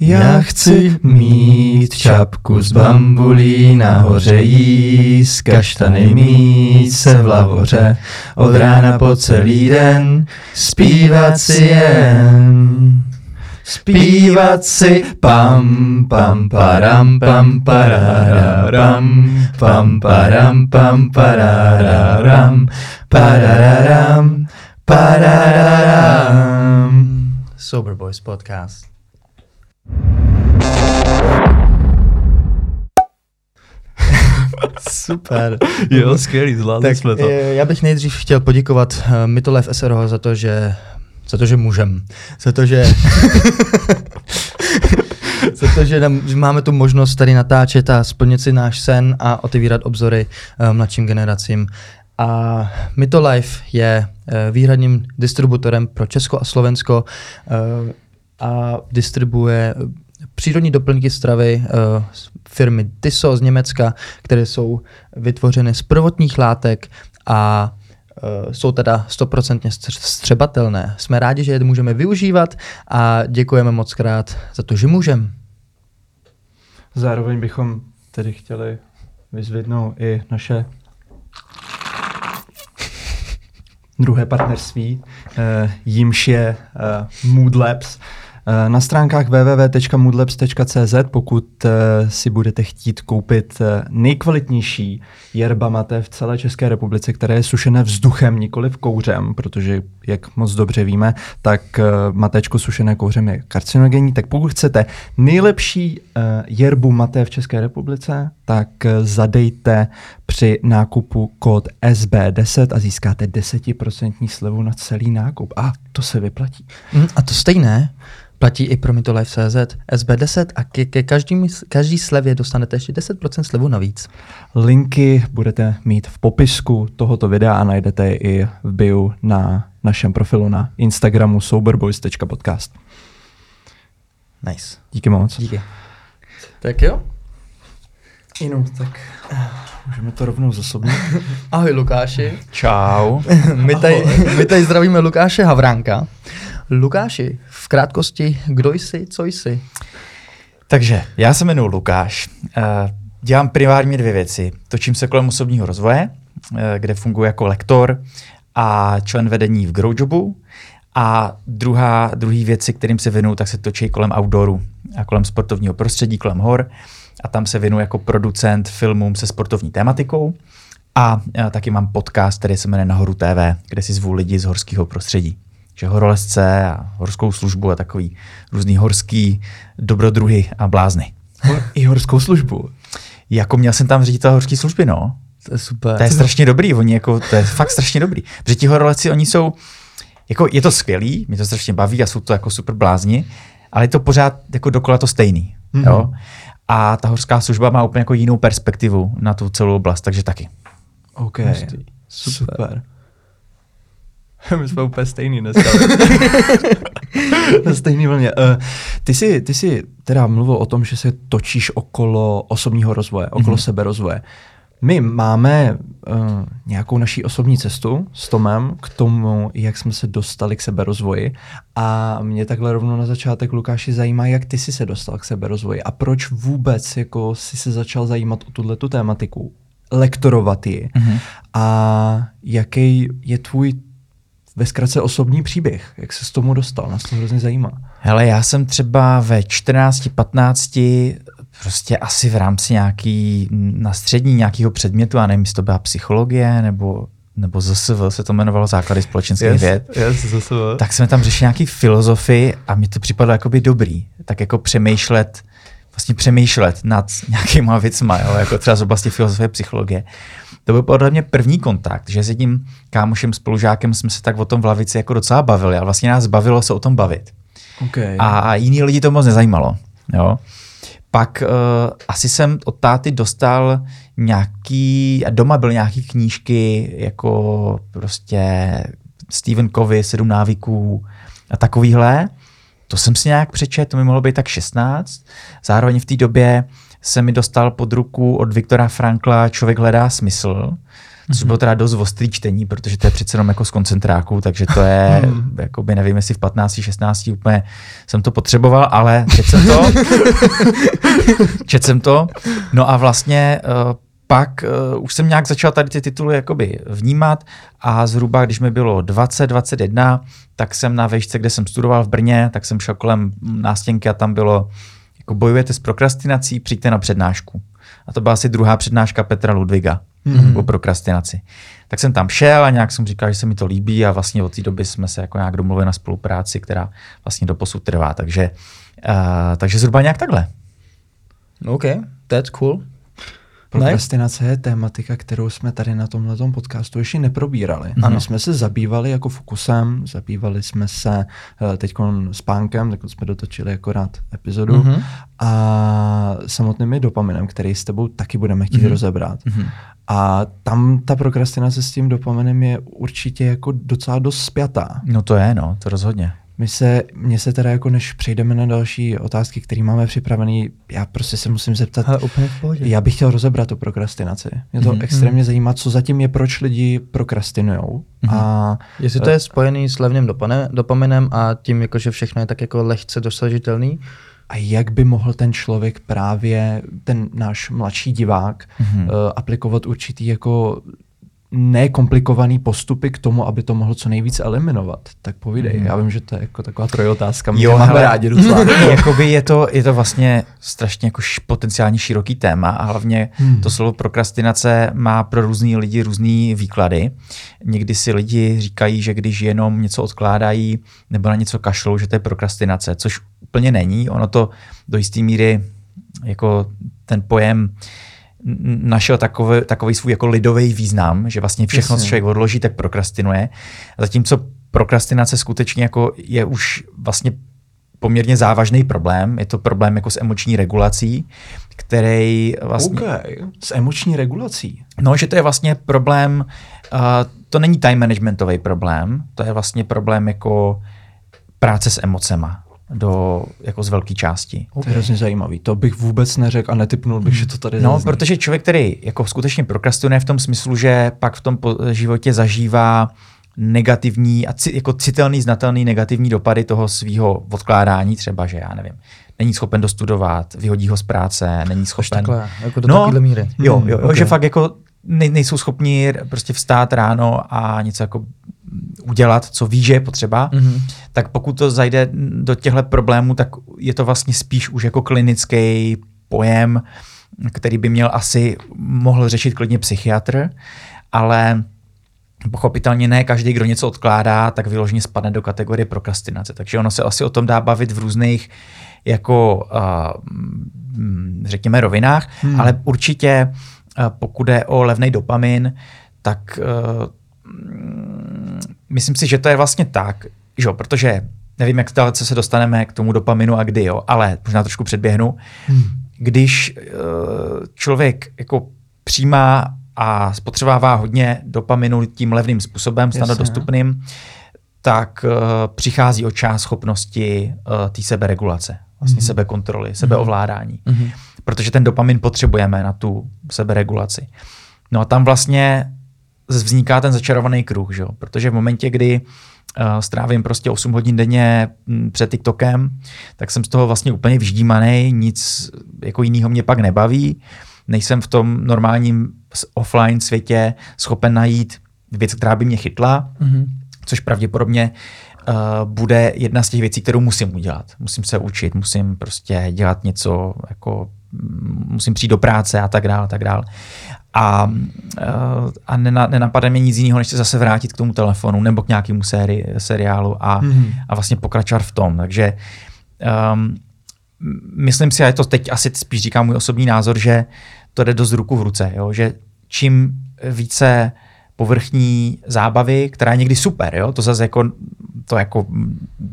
Já chci mít čapku z bambulí, nahoře jíst, kaštany mít se v lavoře, od rána po celý den, zpívat si jen. Zpívat si pam pam param pam pararam pam param pam pararam pararam pararam Sober Boys Podcast. Super. Jo, skvělý, zvládli Tak jsme to. eh, já bych nejdřív chtěl poděkovat eh, Mytolife SRO za to, že za to, že můžem. Za to, že za to, že, nám, že máme tu možnost tady natáčet a splnit si náš sen a otevírat obzory uh, mladším generacím. A Mytolife je uh, výhradním distributorem pro Česko a Slovensko uh, a distribuje přírodní doplňky stravy uh, firmy Tiso z Německa, které jsou vytvořeny z prvotních látek a uh, jsou teda stoprocentně stř- střebatelné. Jsme rádi, že je můžeme využívat a děkujeme moc krát za to, že můžeme. Zároveň bychom tedy chtěli vyzvednout i naše druhé partnerství, uh, jímž je Mood Labs. Eh, Na stránkách www.moodlabs.cz, pokud eh, si budete chtít koupit eh, nejkvalitnější yerba mate v celé České republice, které je sušené vzduchem, nikoli v kouřem, protože, jak moc dobře víme, tak matečko sušené kouřem je karcinogenní, tak pokud chcete nejlepší yerbu mate v České republice, tak zadejte při nákupu kód SB10 a získáte 10% slevu na celý nákup. A to se vyplatí. Mm, a to stejné platí i pro Mytolife.cz SB10 a ke, ke každý, každý slevě dostanete ještě 10% slevu navíc. Linky budete mít v popisku tohoto videa a najdete je i v bio na našem profilu na Instagramu soberboys.podcast. Nice. Díky moc. Díky. Tak jo. Inu, tak můžeme to rovnou zasobnit. Ahoj Lukáši. Čau. My tady, my tady zdravíme Lukáše Havránka. Lukáši, v krátkosti, kdo jsi, co jsi? Takže já se jmenuji Lukáš. eh, Dělám primárně dvě věci. Točím se kolem osobního rozvoje, eh, kde funguji jako lektor a člen vedení v Growjobu. A druhá, druhý věci, kterým se věnuju, tak se točí kolem outdooru a kolem sportovního prostředí, kolem hor. A tam se věnuju jako producent filmům se sportovní tématikou. A, a taky mám podcast, který se jmenuje Nahoru TV, kde si zvu lidi z horského prostředí. Že horolezce a horskou službu a takový různý horský dobrodruhy a blázny. I horskou službu. Jako měl jsem tam ředitel horské služby, no. To je super. To je strašně dobrý, oni jako, to je fakt strašně dobrý. Protože ti horoleci, oni jsou, jako je to skvělý, mě to strašně baví a jsou to jako super blázni, ale je to pořád jako dokola to stejný, mm-hmm. jo. A ta horská služba má úplně jako jinou perspektivu na tu celou oblast, takže taky. OK. Hustý. Super. Super. My jsme úplně stejný dneska. Na stejný vlně. Uh, ty, jsi, ty jsi teda mluvil o tom, že se točíš okolo osobního rozvoje, okolo mm-hmm. seberozvoje. My máme uh, nějakou naší osobní cestu s Tomem k tomu, jak jsme se dostali k seberozvoji. A mě takhle rovnou na začátek, Lukáši, zajímá, jak ty jsi se dostal k seberozvoji a proč vůbec jako jsi se začal zajímat o tuhle tu tématiku, lektorovat ji. Mm-hmm. A jaký je tvůj ve zkratce osobní příběh. Jak se s tomu dostal? Nás to hrozně zajímá. Hele, já jsem třeba ve 14, 15 prostě asi v rámci nějaký, na střední nějakého předmětu, a nevím, jestli to byla psychologie nebo nebo ZSV se to jmenovalo Základy společenských yes, věd. Yes, ZSV. Tak jsme tam řešili nějaký filozofii a mi to připadlo jakoby dobrý. Tak jako přemýšlet, vlastně přemýšlet nad nějakýma věcma, jo, jako třeba z oblasti filozofie psychologie. To byl podle mě první kontakt, že s jedním kámošem, spolužákem jsme se tak o tom v lavici jako docela bavili a vlastně nás bavilo se o tom bavit. Okay. A jiný lidi to moc nezajímalo. Jo. Pak uh, asi jsem od táty dostal nějaký, a doma byly nějaký knížky, jako prostě Stephen Covey, Sedm návyků a takovýhle. To jsem si nějak přečet, to mi mohlo být tak 16. Zároveň v té době se mi dostal pod ruku od Viktora Frankla Člověk hledá smysl. což bylo teda dost ostrý čtení, protože to je přece jenom jako z koncentráku, takže to je, jakoby nevím, jestli v 15, 16 úplně jsem to potřeboval, ale četl jsem to. četl jsem to. No a vlastně uh, pak uh, už jsem nějak začal tady ty tituly jakoby vnímat a zhruba, když mi bylo 20, 21, tak jsem na vejšce, kde jsem studoval v Brně, tak jsem šel kolem nástěnky a tam bylo, jako bojujete s prokrastinací, přijďte na přednášku. A to byla asi druhá přednáška Petra Ludviga mm-hmm. o prokrastinaci. Tak jsem tam šel a nějak jsem říkal, že se mi to líbí a vlastně od té doby jsme se jako nějak domluvili na spolupráci, která vlastně do posud trvá. Takže, uh, takže zhruba nějak takhle. OK, that's cool. Prokrastinace je tématika, kterou jsme tady na tomhle podcastu ještě neprobírali. Ano. My jsme se zabývali jako fokusem, zabývali jsme se uh, teď spánkem, tak jsme dotočili akorát epizodu, uh-huh. a samotným dopaminem, který s tebou taky budeme chtít uh-huh. rozebrat. Uh-huh. A tam ta prokrastinace s tím dopaminem je určitě jako docela dost spjatá. No to je, no, to rozhodně. My se, mně se teda jako než přejdeme na další otázky, které máme připravené, já prostě se musím zeptat. Ale úplně v pohodě. Já bych chtěl rozebrat tu prokrastinaci. Mě to mm-hmm. extrémně zajímá, co zatím je, proč lidi prokrastinujou. Mm-hmm. A, Jestli to je spojený s levným dopaminem a tím, jako, že všechno je tak jako lehce dosažitelný, a jak by mohl ten člověk právě, ten náš mladší divák, mm-hmm. uh, aplikovat určitý jako nekomplikovaný postupy k tomu, aby to mohlo co nejvíc eliminovat. Tak povídej. Mm. Já vím, že to je jako taková trojotázka. My jo, máme rádi docela. jakoby je to, je to vlastně strašně jako potenciálně široký téma a hlavně hmm. to slovo prokrastinace má pro různý lidi různý výklady. Někdy si lidi říkají, že když jenom něco odkládají nebo na něco kašlou, že to je prokrastinace, což úplně není. Ono to do jisté míry jako ten pojem našel takový, takový svůj jako lidový význam, že vlastně všechno, co člověk odloží, tak prokrastinuje. Zatímco prokrastinace skutečně jako je už vlastně poměrně závažný problém. Je to problém jako s emoční regulací, který vlastně... Okay. S emoční regulací? No, že to je vlastně problém, uh, to není time managementový problém, to je vlastně problém jako práce s emocema do, jako z velké části. Okay. To je hrozně zajímavý. To bych vůbec neřekl a netypnul bych, že to tady No, zazní. protože člověk, který jako skutečně prokrastinuje v tom smyslu, že pak v tom životě zažívá negativní a ci, jako citelný, znatelný negativní dopady toho svého odkládání, třeba, že já nevím, není schopen dostudovat, vyhodí ho z práce, není schopen... Až takhle, jako do no, míry. Jo, jo, jo okay. že fakt jako nejsou schopni prostě vstát ráno a něco jako udělat, co ví, že je potřeba, mm-hmm. tak pokud to zajde do těchto problémů, tak je to vlastně spíš už jako klinický pojem, který by měl asi, mohl řešit klidně psychiatr, ale pochopitelně ne každý, kdo něco odkládá, tak vyloženě spadne do kategorie prokrastinace. Takže ono se asi o tom dá bavit v různých jako uh, řekněme rovinách, hmm. ale určitě uh, pokud je o levný dopamin, tak uh, myslím si, že to je vlastně tak, že protože nevím, jak dalece se dostaneme k tomu dopaminu a kdy, jo, ale možná trošku předběhnu. Hmm. Když uh, člověk jako přijímá a spotřebává hodně dopaminu tím levným způsobem, snadno dostupným, tak uh, přichází o část schopnosti uh, té seberegulace, vlastně mm-hmm. sebekontroly, sebeovládání. Mm-hmm. Protože ten dopamin potřebujeme na tu seberegulaci. No a tam vlastně vzniká ten začarovaný kruh, že? protože v momentě, kdy uh, strávím prostě 8 hodin denně m, před TikTokem, tak jsem z toho vlastně úplně vždímaný, nic jako jiného mě pak nebaví, nejsem v tom normálním offline světě schopen najít věc, která by mě chytla, mm-hmm. což pravděpodobně uh, bude jedna z těch věcí, kterou musím udělat. Musím se učit, musím prostě dělat něco, jako musím přijít do práce a tak dále, a tak dále a, eh, a nenapadne mě nic jiného, než se zase vrátit k tomu telefonu nebo k nějakému seri, seriálu a, mm-hmm. a vlastně pokračovat v tom. Takže um, myslím si, a je to teď asi spíš říkám můj osobní názor, že to jde dost ruku v ruce, jo? že čím více povrchní zábavy, která je někdy super, jo? to zase jako to jako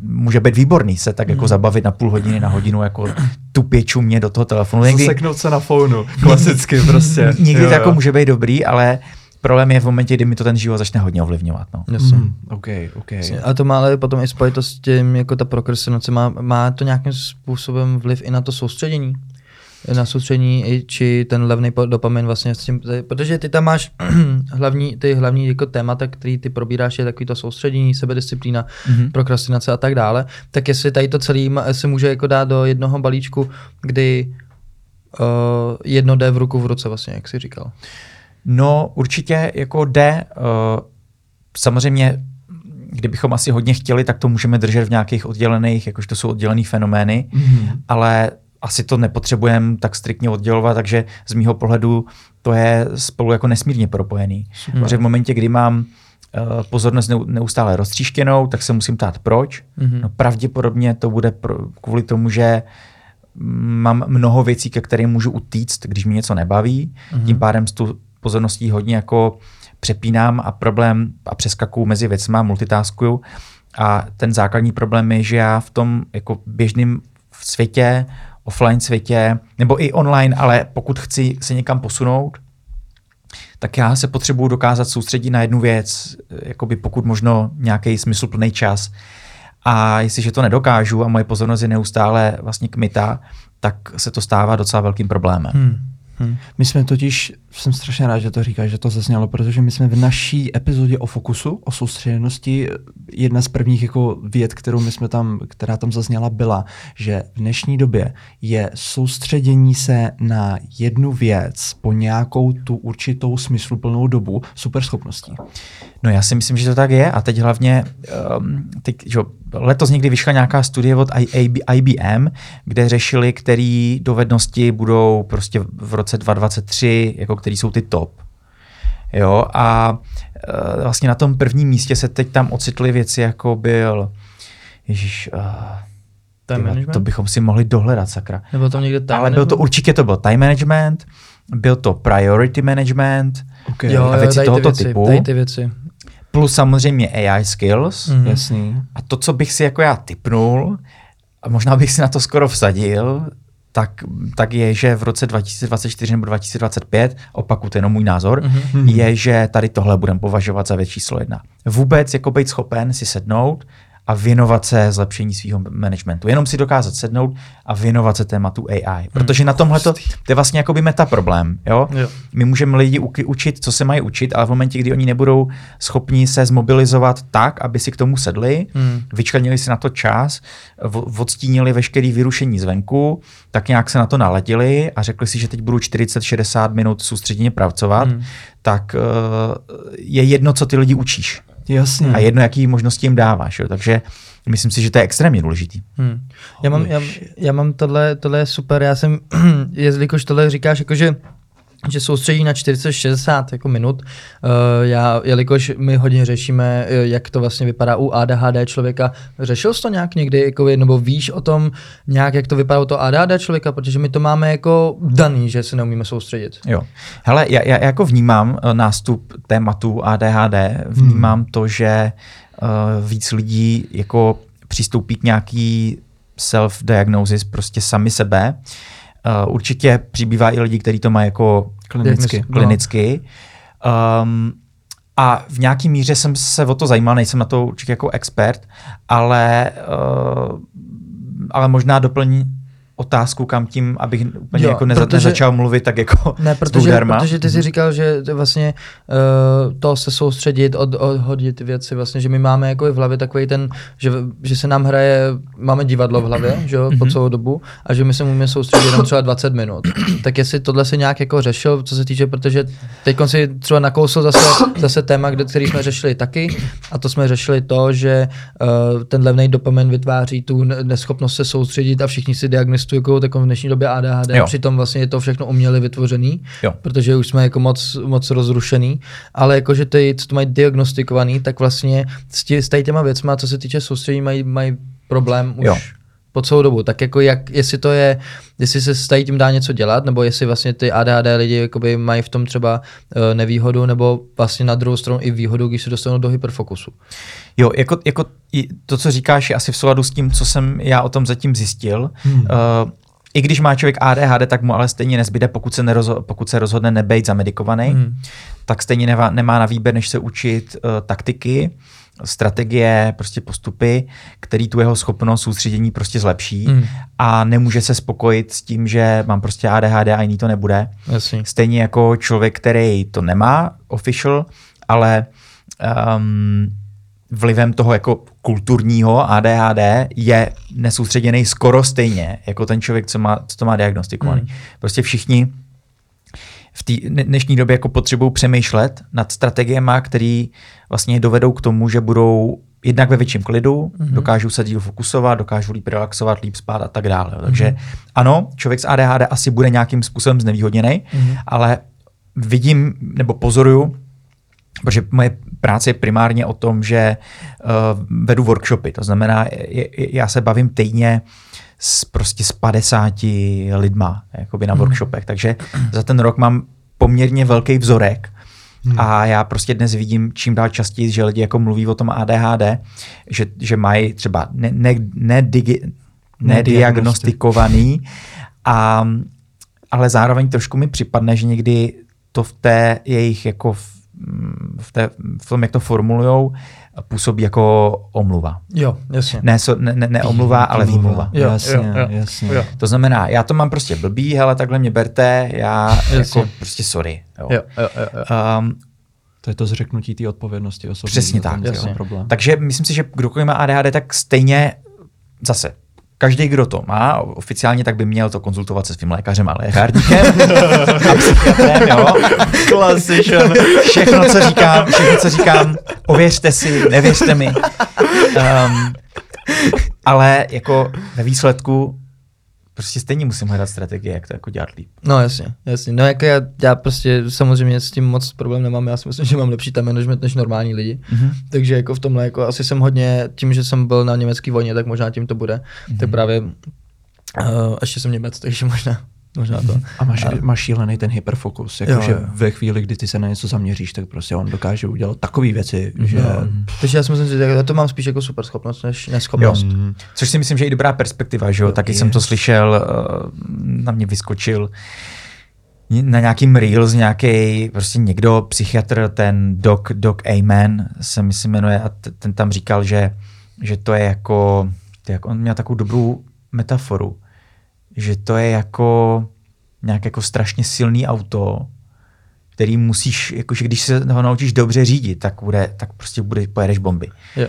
může být výborný se tak jako hmm. zabavit na půl hodiny, na hodinu, jako tupě čumě do toho telefonu. Někdy, Zaseknout se na fonu, klasicky prostě. Někdy jo, to jako může být dobrý, ale problém je v momentě, kdy mi to ten život začne hodně ovlivňovat. No. Mm, okay, okay. A to má ale potom i spojitost s tím, jako ta prokrastinace, má, má to nějakým způsobem vliv i na to soustředění? Na soustředění, či ten levný dopamin vlastně s tím, protože ty tam máš hlavní, ty hlavní jako témata, který ty probíráš, je takový to soustředění, sebedisciplína, Mhm. prokrastinace a tak dále, tak jestli tady to celý se může jako dát do jednoho balíčku, kdy uh, jedno jde v ruku v ruce vlastně, jak jsi říkal. No, určitě jako jde. Uh, samozřejmě, kdybychom asi hodně chtěli, tak to můžeme držet v nějakých oddělených, jakož to jsou oddělený fenomény, Mhm. ale asi to nepotřebujeme tak striktně oddělovat, takže z mýho pohledu to je spolu jako nesmírně propojený. Super. Protože v momentě, kdy mám uh, pozornost neu- neustále roztříštěnou, tak se musím ptát proč. Mhm. No pravděpodobně to bude pro, kvůli tomu, že mám mnoho věcí, ke kterým můžu utíct, když mě něco nebaví. Mhm. Tím pádem s tu pozorností hodně jako přepínám a problém a přeskakuju mezi věcma, multitaskuju. A ten základní problém je, že já v tom jako běžném světě, offline světě, nebo i online, ale pokud chci se někam posunout, tak já se potřebuju dokázat soustředit na jednu věc, jakoby pokud možno nějaký smysluplný čas. A jestliže to nedokážu a moje pozornost je neustále vlastně kmita, tak se to stává docela velkým problémem. Hmm. Hmm. My jsme totiž, jsem strašně rád, že to říkáš, že to zaznělo, protože my jsme v naší epizodě o fokusu, o soustředěnosti, jedna z prvních jako věd, kterou my jsme tam, která tam zazněla, byla, že v dnešní době je soustředění se na jednu věc po nějakou tu určitou smysluplnou dobu super schopností. No já si myslím, že to tak je a teď hlavně, um, teď, že jo, letos někdy vyšla nějaká studie od IBM, kde řešili, které dovednosti budou prostě v roce 2023, jako který jsou ty top. Jo, a uh, vlastně na tom prvním místě se teď tam ocitly věci, jako byl, ježiš, uh, Time management? to bychom si mohli dohledat, sakra. Nebo tam někde time Ale byl to určitě to byl time management, byl to priority management, Okay. Jo, a jo, věci ty tohoto věci, typu. Ty věci. Plus samozřejmě AI skills. Mhm. Jasný. A to, co bych si jako já typnul, a možná bych si na to skoro vsadil, tak, tak je, že v roce 2024 nebo 2025, opaku, to je jenom můj názor, Mhm. mm-hmm. je, že tady tohle budeme považovat za věc číslo jedna. Vůbec jako být schopen si sednout a věnovat se zlepšení svého managementu. Jenom si dokázat sednout a věnovat se tématu AI. Protože na tomhle to, je vlastně jakoby meta problém. Jo? Jo. My můžeme lidi učit, co se mají učit, ale v momentě, kdy oni nebudou schopni se zmobilizovat tak, aby si k tomu sedli, Hmm. vyčlenili si na to čas, odstínili veškeré vyrušení zvenku, tak nějak se na to naladili a řekli si, že teď budu 40-60 minut soustředěně pracovat, Hmm. tak uh, je jedno, co ty lidi učíš. Jasně. A jedno, jaký možnosti jim dáváš. Jo. Takže myslím si, že to je extrémně důležitý. Hmm. Já, mám, já, já mám tohle, tohle je super, já jsem, jelikož tohle říkáš, jakože že soustředí na 40-60 jako minut. Uh, já, jelikož my hodně řešíme, eh, jak to vlastně vypadá u ADHD člověka. Řešil jsi to nějak někdy, jako, nebo víš o tom nějak, jak to vypadá u toho ADHD člověka, protože my to máme jako daný, že se neumíme soustředit. Jo. Hele, já, já jako vnímám uh, nástup tématu ADHD, vnímám hmm. to, že uh, víc lidí jako přistoupí k nějaký self-diagnosis prostě sami sebe. Uh, určitě přibývá i lidi, kteří to mají jako Klinicky. Klinicky. Um, a v nějaký míře jsem se o to zajímal, nejsem na to určitě jako expert, ale, uh, ale možná doplní otázku, kam tím, abych úplně Jo, jako neza, protože- nezačal mluvit tak jako Ne, protože, protože ty jsi říkal, že to vlastně uh, to se soustředit, od, odhodit věci, vlastně, že my máme jako v hlavě takový ten, že, že se nám hraje, máme divadlo v hlavě, že jo, po Mhm. celou dobu a že my se můžeme soustředit jenom třeba 20 minut. Tak jestli tohle se nějak jako řešil, co se týče, protože teď si třeba nakousl zase, zase téma, kde, který jsme řešili taky a to jsme řešili to, že uh, ten levný dopamin vytváří tu ne- neschopnost se soustředit a všichni si diagnostují jako v dnešní době ADHD, Jo. přitom vlastně je to všechno uměle vytvořený Jo. protože už jsme jako moc, moc rozrušený, ale jakože ty, co to mají diagnostikovaný, tak vlastně s, tě, s těma věcma, co se týče soustředí, mají, mají problém už Jo. Po celou dobu. Tak jako jak, jestli to je, jestli se s tím dá něco dělat, nebo jestli vlastně ty ADHD lidi jakoby mají v tom třeba uh, nevýhodu, nebo vlastně na druhou stranu i výhodu, když se dostanou do hyperfokusu. Jo, jako, jako to, co říkáš, je asi v souladu s tím, co jsem já o tom zatím zjistil. Hmm. Uh, i když má člověk ADHD, tak mu ale stejně nezbyde, pokud se, nerozho- pokud se rozhodne nebejt zamedikovaný, Mhm. tak stejně nemá, nemá na výběr, než se učit uh, taktiky, strategie, prostě postupy, který tu jeho schopnost soustředění prostě zlepší Mm. a nemůže se spokojit s tím, že mám prostě ADHD a jiný to nebude. Jasně. Stejně jako člověk, který to nemá official, ale um, vlivem toho jako kulturního ADHD je nesoustředěný skoro stejně jako ten člověk, co, má, co to má diagnostikovaný. Mm. Prostě všichni v té dnešní době jako potřebují přemýšlet nad strategiemi, které vlastně dovedou k tomu, že budou jednak ve větším klidu, mm-hmm. dokážou se díl fokusovat, dokážou líp relaxovat, líp spát a tak dále. jo. Takže ano, člověk s ADHD asi bude nějakým způsobem znevýhodněný, Mhm. ale vidím nebo pozoruju, protože moje práce je primárně o tom, že uh, vedu workshopy, to znamená, je, je, já se bavím týdně s, prostě s 50 lidma jakoby na workshopech, takže za ten rok mám poměrně velký vzorek. A já prostě dnes vidím čím dál častěji, že lidi jako mluví o tom ADHD, že, že mají třeba ne, ne, ne, digi, nediagnostikovaný, a, ale zároveň trošku mi připadne, že někdy to v té jejich jako v, v, té, v tom, jak to formulujou, působí jako omluva. Jo, jasně. Ne, so, ne, ne, ne omluva, ale výmluva. Jo, jasně, jo, jo. jasně. Jo. To znamená, já to mám prostě blbý, hele, takhle mě berte, já Jasně. jako prostě sorry. Jo. Jo, jo, jo, jo. Um, To je to zřeknutí té odpovědnosti osobní. Přesně ten tak, jasně. problém. takže myslím si, že kdokoliv má ADHD, tak stejně zase každý, kdo to má oficiálně, tak by měl to konzultovat se svým lékařem a lékárníkem a psychiatrem, jo. Klasičan. Všechno, co říkám, všechno, co říkám, ověřte si, nevěřte mi. Um, ale jako ve výsledku prostě stejně musím hledat strategie, jak to jako dělat líp. No jasně, jasně. No jako já, já prostě samozřejmě s tím moc problém nemám, já si myslím, že mám lepší time management než normální lidi. Mhm. Takže jako v tomhle jako asi jsem hodně, tím, že jsem byl na německé vojně, tak možná tím to bude. Tak právě uh, ještě jsem Němec, takže možná, možná to. A máš, máš šílený ten hyperfokus, Jo, jakože jo. ve chvíli, kdy ty se na něco zaměříš, tak prostě on dokáže udělat takové věci, že... Jo. Takže já si myslím, že já to mám spíš jako super schopnost než neschopnost. Mm. Což si myslím, že je i dobrá perspektiva, že jo? Taky jsem to slyšel, eh, na mě vyskočil na nějakým Reels nějaký prostě někdo, psychiatr, ten Doc, Doc Amen se myslím jmenuje a ten tam říkal, že, že to je jako, to je jako, on měl takovou dobrou metaforu, že to je jako nějak jako strašně silný auto, který musíš, jakože když se ho naučíš dobře řídit, tak, bude, tak prostě bude, pojedeš bomby. Jo.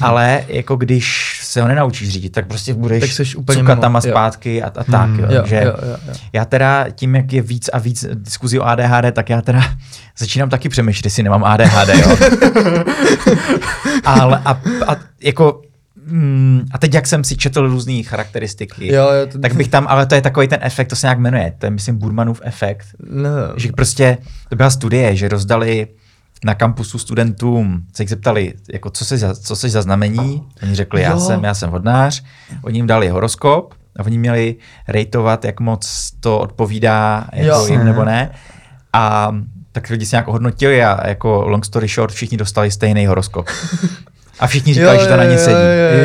Ale jako když se ho nenaučíš řídit, tak prostě budeš Tak seš úplně cukat mimo, tam a zpátky a, a tak. Hmm. Jo. Jo, že jo, jo, jo. Já teda tím, jak je víc a víc diskuzí o ADHD, tak já teda začínám taky přemýšlet, jestli nemám ADHD. Jo. Ale a, a jako mm, a teď, jak jsem si četl různé charakteristiky, Jo, jo, to- tak bych tam, ale to je takový ten efekt, to se nějak jmenuje, to je myslím Burmanův efekt, No. že prostě to byla studie, že rozdali na kampusu studentům, se jich zeptali, jako co za, co jsi za znamení, oni řekli, já Jo. jsem, já jsem hodnář, oni jim dali horoskop a oni měli rejtovat, jak moc to odpovídá jako Jo. jim nebo ne. A tak lidi se nějak hodnotili a jako long story short všichni dostali stejný horoskop. A všichni říkali, že to na ně sedí.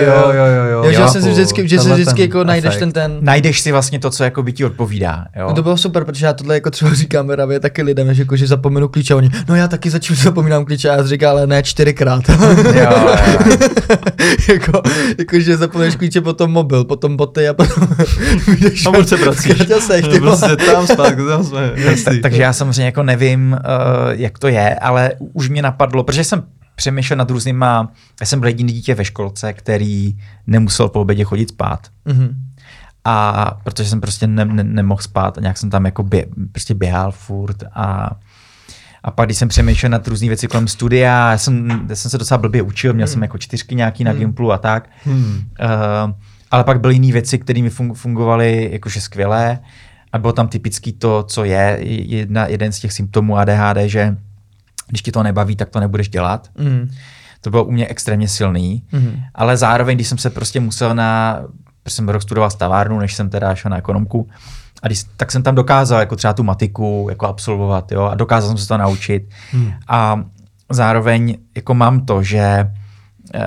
Jo, jo, jo, jo. Jo, že Jo, si vždycky, že si tenhle vždycky ten jako najdeš ten ten... Najdeš si vlastně to, co jako by ti odpovídá. Jo? No to bylo super, protože já tohle jako třeba říkám právě taky lidem, že, jako, že zapomenu klíče a oni, no já taky začnu zapomínám klíče a já říkám, ale ne čtyřikrát. jo, jako, jako, že zapomeneš klíče, potom mobil, potom boty a potom A moc se vracíš. Chtěl seš, ty. Prostě tam zpátky, tam jsme. Tak, takže já samozřejmě jako nevím, uh, jak to je, ale už mě napadlo, protože jsem přemýšlel nad různýma, já jsem byl jediný dítě ve školce, který nemusel po obědě chodit spát. Mhm. A protože jsem prostě ne, ne, nemohl spát a nějak jsem tam jako bě, prostě běhal furt a a pak, když jsem přemýšlel nad různý věci kolem studia, já jsem, já jsem se docela blbě učil, měl jsem jako čtyřky nějaký na Gimplu a tak. Hmm. Uh, ale pak byly jiné věci, které mi fun- fungovaly jakože skvěle a bylo tam typický to, co je jedna, jeden z těch symptomů ADHD, že když ti to nebaví, tak to nebudeš dělat. Mhm. To bylo u mě extrémně silný, Mhm. ale zároveň, když jsem se prostě musel na, protože jsem rok studoval stavárnu, než jsem teda šel na ekonomku, a když, tak jsem tam dokázal jako třeba tu matiku jako absolvovat, jo, a dokázal jsem se to naučit. Hmm. A zároveň jako mám to, že uh,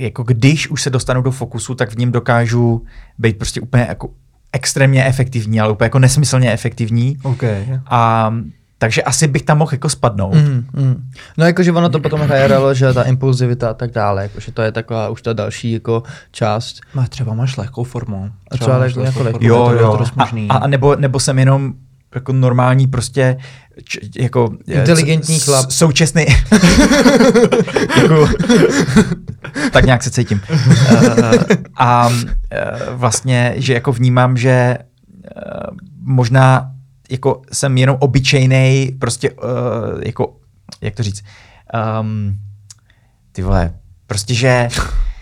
jako když už se dostanu do fokusu, tak v něm dokážu být prostě úplně jako extrémně efektivní, ale úplně jako nesmyslně efektivní. OK. A takže asi bych tam mohl jako spadnout. Mm, mm. No jakože ono to potom hraje roli, že ta impulzivita a tak dále, jakože to je taková už ta další jako část. Má třeba máš lehkou formu. A třeba máš lehkou- lehkou jako formu, Jo, to jo. možný. A, a nebo, nebo jsem jenom jako normální prostě č, jako Inteligentní s- chlap. Současný. jako, tak nějak se cítím. Uh, a uh, vlastně, že jako vnímám, že uh, možná jako jsem jenom obyčejný, prostě uh, jako, jak to říct, um, ty vole, prostě, že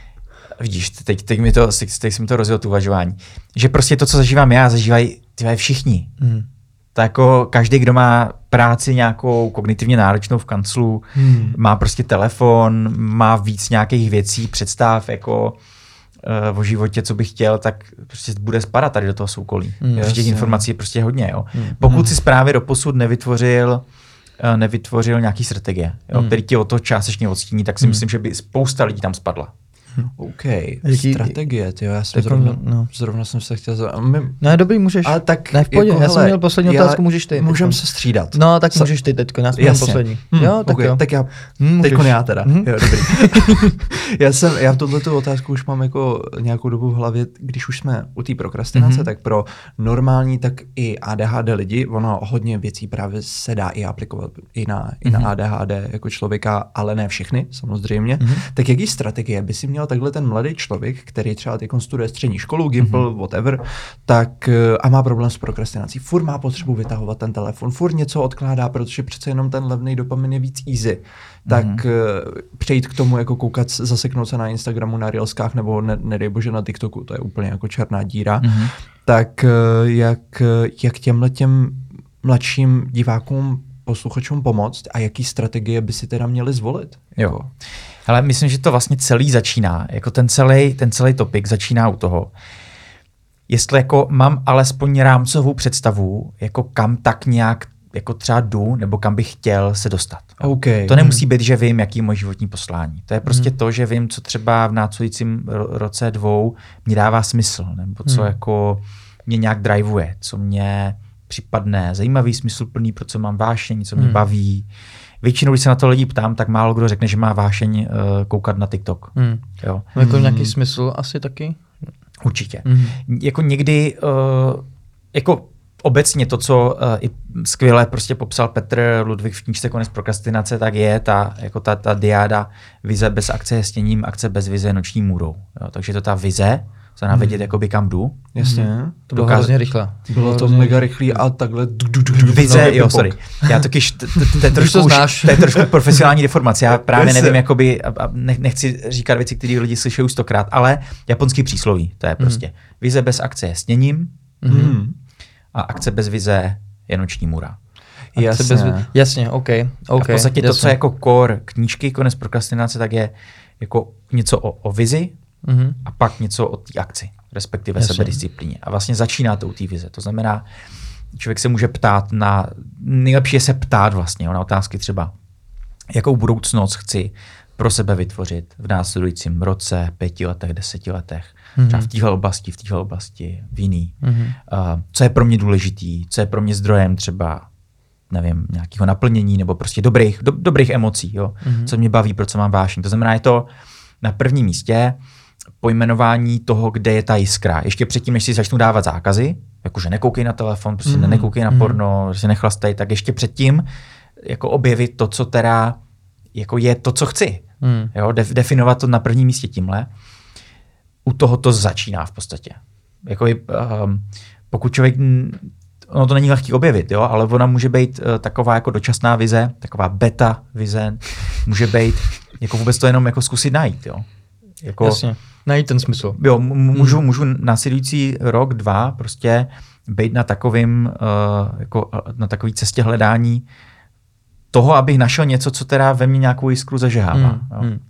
vidíš, teď, teď, mi to, teď, jsem to rozjel tu uvažování, že prostě to, co zažívám já, zažívají ty vole, všichni. Mm. Tak jako každý, kdo má práci nějakou kognitivně náročnou v kanclu, Hmm. má prostě telefon, má víc nějakých věcí, představ jako uh, o životě, co bych chtěl, tak prostě bude spadat tady do toho soukolí. Mm, Mm, těch informací je prostě hodně. Jo. Mm. Pokud si právě doposud nevytvořil eh, nevytvořil nějaký strategie, jo, Mm. který ti o to částečně odstíní, tak si Mm. myslím, že by spousta lidí tam spadla. OK, Jaký- strategie, tyjo, já jsem Tak zrovna, on- no. zrovna jsem se chtěl za... My, Ne, dobrý, můžeš. ale tak ne, v pohodě, jako, já jsem měl poslední já- otázku, můžeš ty. Můžem se střídat. No, tak Sa- můžeš ty teď, já jsem měl Jasně. poslední. Hm, jo, tak okay, jo. Tak já, Hm, teď můžeš. já teda. Hm. Jo, dobrý. já, jsem, já tuhle tu otázku už mám jako nějakou dobu v hlavě, když už jsme u té prokrastinace, Mhm. tak pro normální, tak i ADHD lidi, ono hodně věcí právě se dá i aplikovat i na, i na ADHD jako člověka, ale ne všechny, samozřejmě. Mhm. Tak jaký strategie by si měl takhle ten mladý člověk, který třeba teď studuje střední školu, Gimple, whatever, tak eh, a má problém s prokrastinací. Furt má potřebu vytahovat ten telefon, furt něco odkládá, protože přece jenom ten levný dopamin je víc easy. Tak Mhm. eh, přejít k tomu, jako koukat, zaseknout se na Instagramu, na Reelskách, nebo ne, nedej bože na TikToku, to je úplně jako černá díra. Mhm. Tak eh, jak, jak těmhle těm mladším divákům, posluchačům pomoct a jaký strategie by si teda měli zvolit? Jo. Ale myslím, že to vlastně celý začíná, jako ten celý, ten celý topik začíná u toho, jestli jako mám alespoň rámcovou představu, jako kam tak nějak jako třeba jdu, nebo kam bych chtěl se dostat. jo. OK. To nemusí být, že vím, jaký je moje životní poslání. To je prostě to, že vím, co třeba v následujícím ro- roce dvou mě dává smysl, nebo co Hmm. jako mě nějak drivuje, co mě připadne zajímavý, smysluplný, pro co mám vášeň, co mě Hmm. baví. Většinou, když se na to lidi ptám, tak málo kdo řekne, že má vášeň uh, koukat na TikTok. Mm. Jo, No, jako Mm. nějaký smysl asi taky? určitě. Mm. Jako někdy, uh, jako obecně to, co uh, i skvěle prostě popsal Petr Ludvík v knížce Konec prokrastinace, tak je ta, jako ta, ta diáda vize bez akce je stěním, akce bez vize noční můrou. Jo, takže to ta vize, se Hmm. vědět, jakoby kam jdu. Jasně. To bylo hrozně rychle. Bylo to mega rychlý a takhle... du- du- du- du- Vize, jo, pok. sorry. Já totiž, to je trošku, to to je trošku profesionální deformace. Já právě nevím, jakoby, nechci říkat věci, které lidi slyšejí už stokrát, ale japonský přísloví, to je prostě. Vize bez akce je sněním Mhm. Hmm. a akce bez vize je noční. Akce Jasně. Bez... Jasně, OK. OK. a v podstatě to, jasně. co je jako core knížky, konec prokrastinace, tak je jako něco o, o vizi Mhm. a pak něco o té akci, respektive Jasně. sebedisciplíně. A vlastně začíná to u té vize. To znamená, člověk se může ptát na, nejlepší je se ptát vlastně jo, na otázky třeba, jakou budoucnost chci pro sebe vytvořit v následujícím roce, pěti letech, deseti letech, Mhm. třeba v téhle oblasti, v téhle oblasti, v jiný. Mhm. Uh, co je pro mě důležitý, co je pro mě zdrojem třeba, nevím, nějakého naplnění nebo prostě dobrých, do, dobrých emocí, jo? Mhm. co mě baví, pro co mám vášeň. To znamená, je to na prvním místě pojmenování toho, kde je ta jiskra. Ještě předtím, než si začnu dávat zákazy, jakože nekoukej na telefon, prostě mm. nekoukej na Mhm. porno, prostě nechlastej, tak ještě předtím jako objevit to, co teda jako je to, co chci. Mm. Jo, def, definovat to na prvním místě tímhle. U toho to začíná v podstatě. Jako i, um, pokud člověk, ono to není lehký objevit, jo, ale ona může být uh, taková jako dočasná vize, taková beta vize, může být jako vůbec to jenom jako zkusit najít, jo. Jako, Jasně. Najít ten smysl. Jo, můžu, můžu následující rok, dva prostě být na takovým, uh, jako na takové cestě hledání toho, abych našel něco, co teda ve mně nějakou jiskru zažehává. Mm. jo. Mm.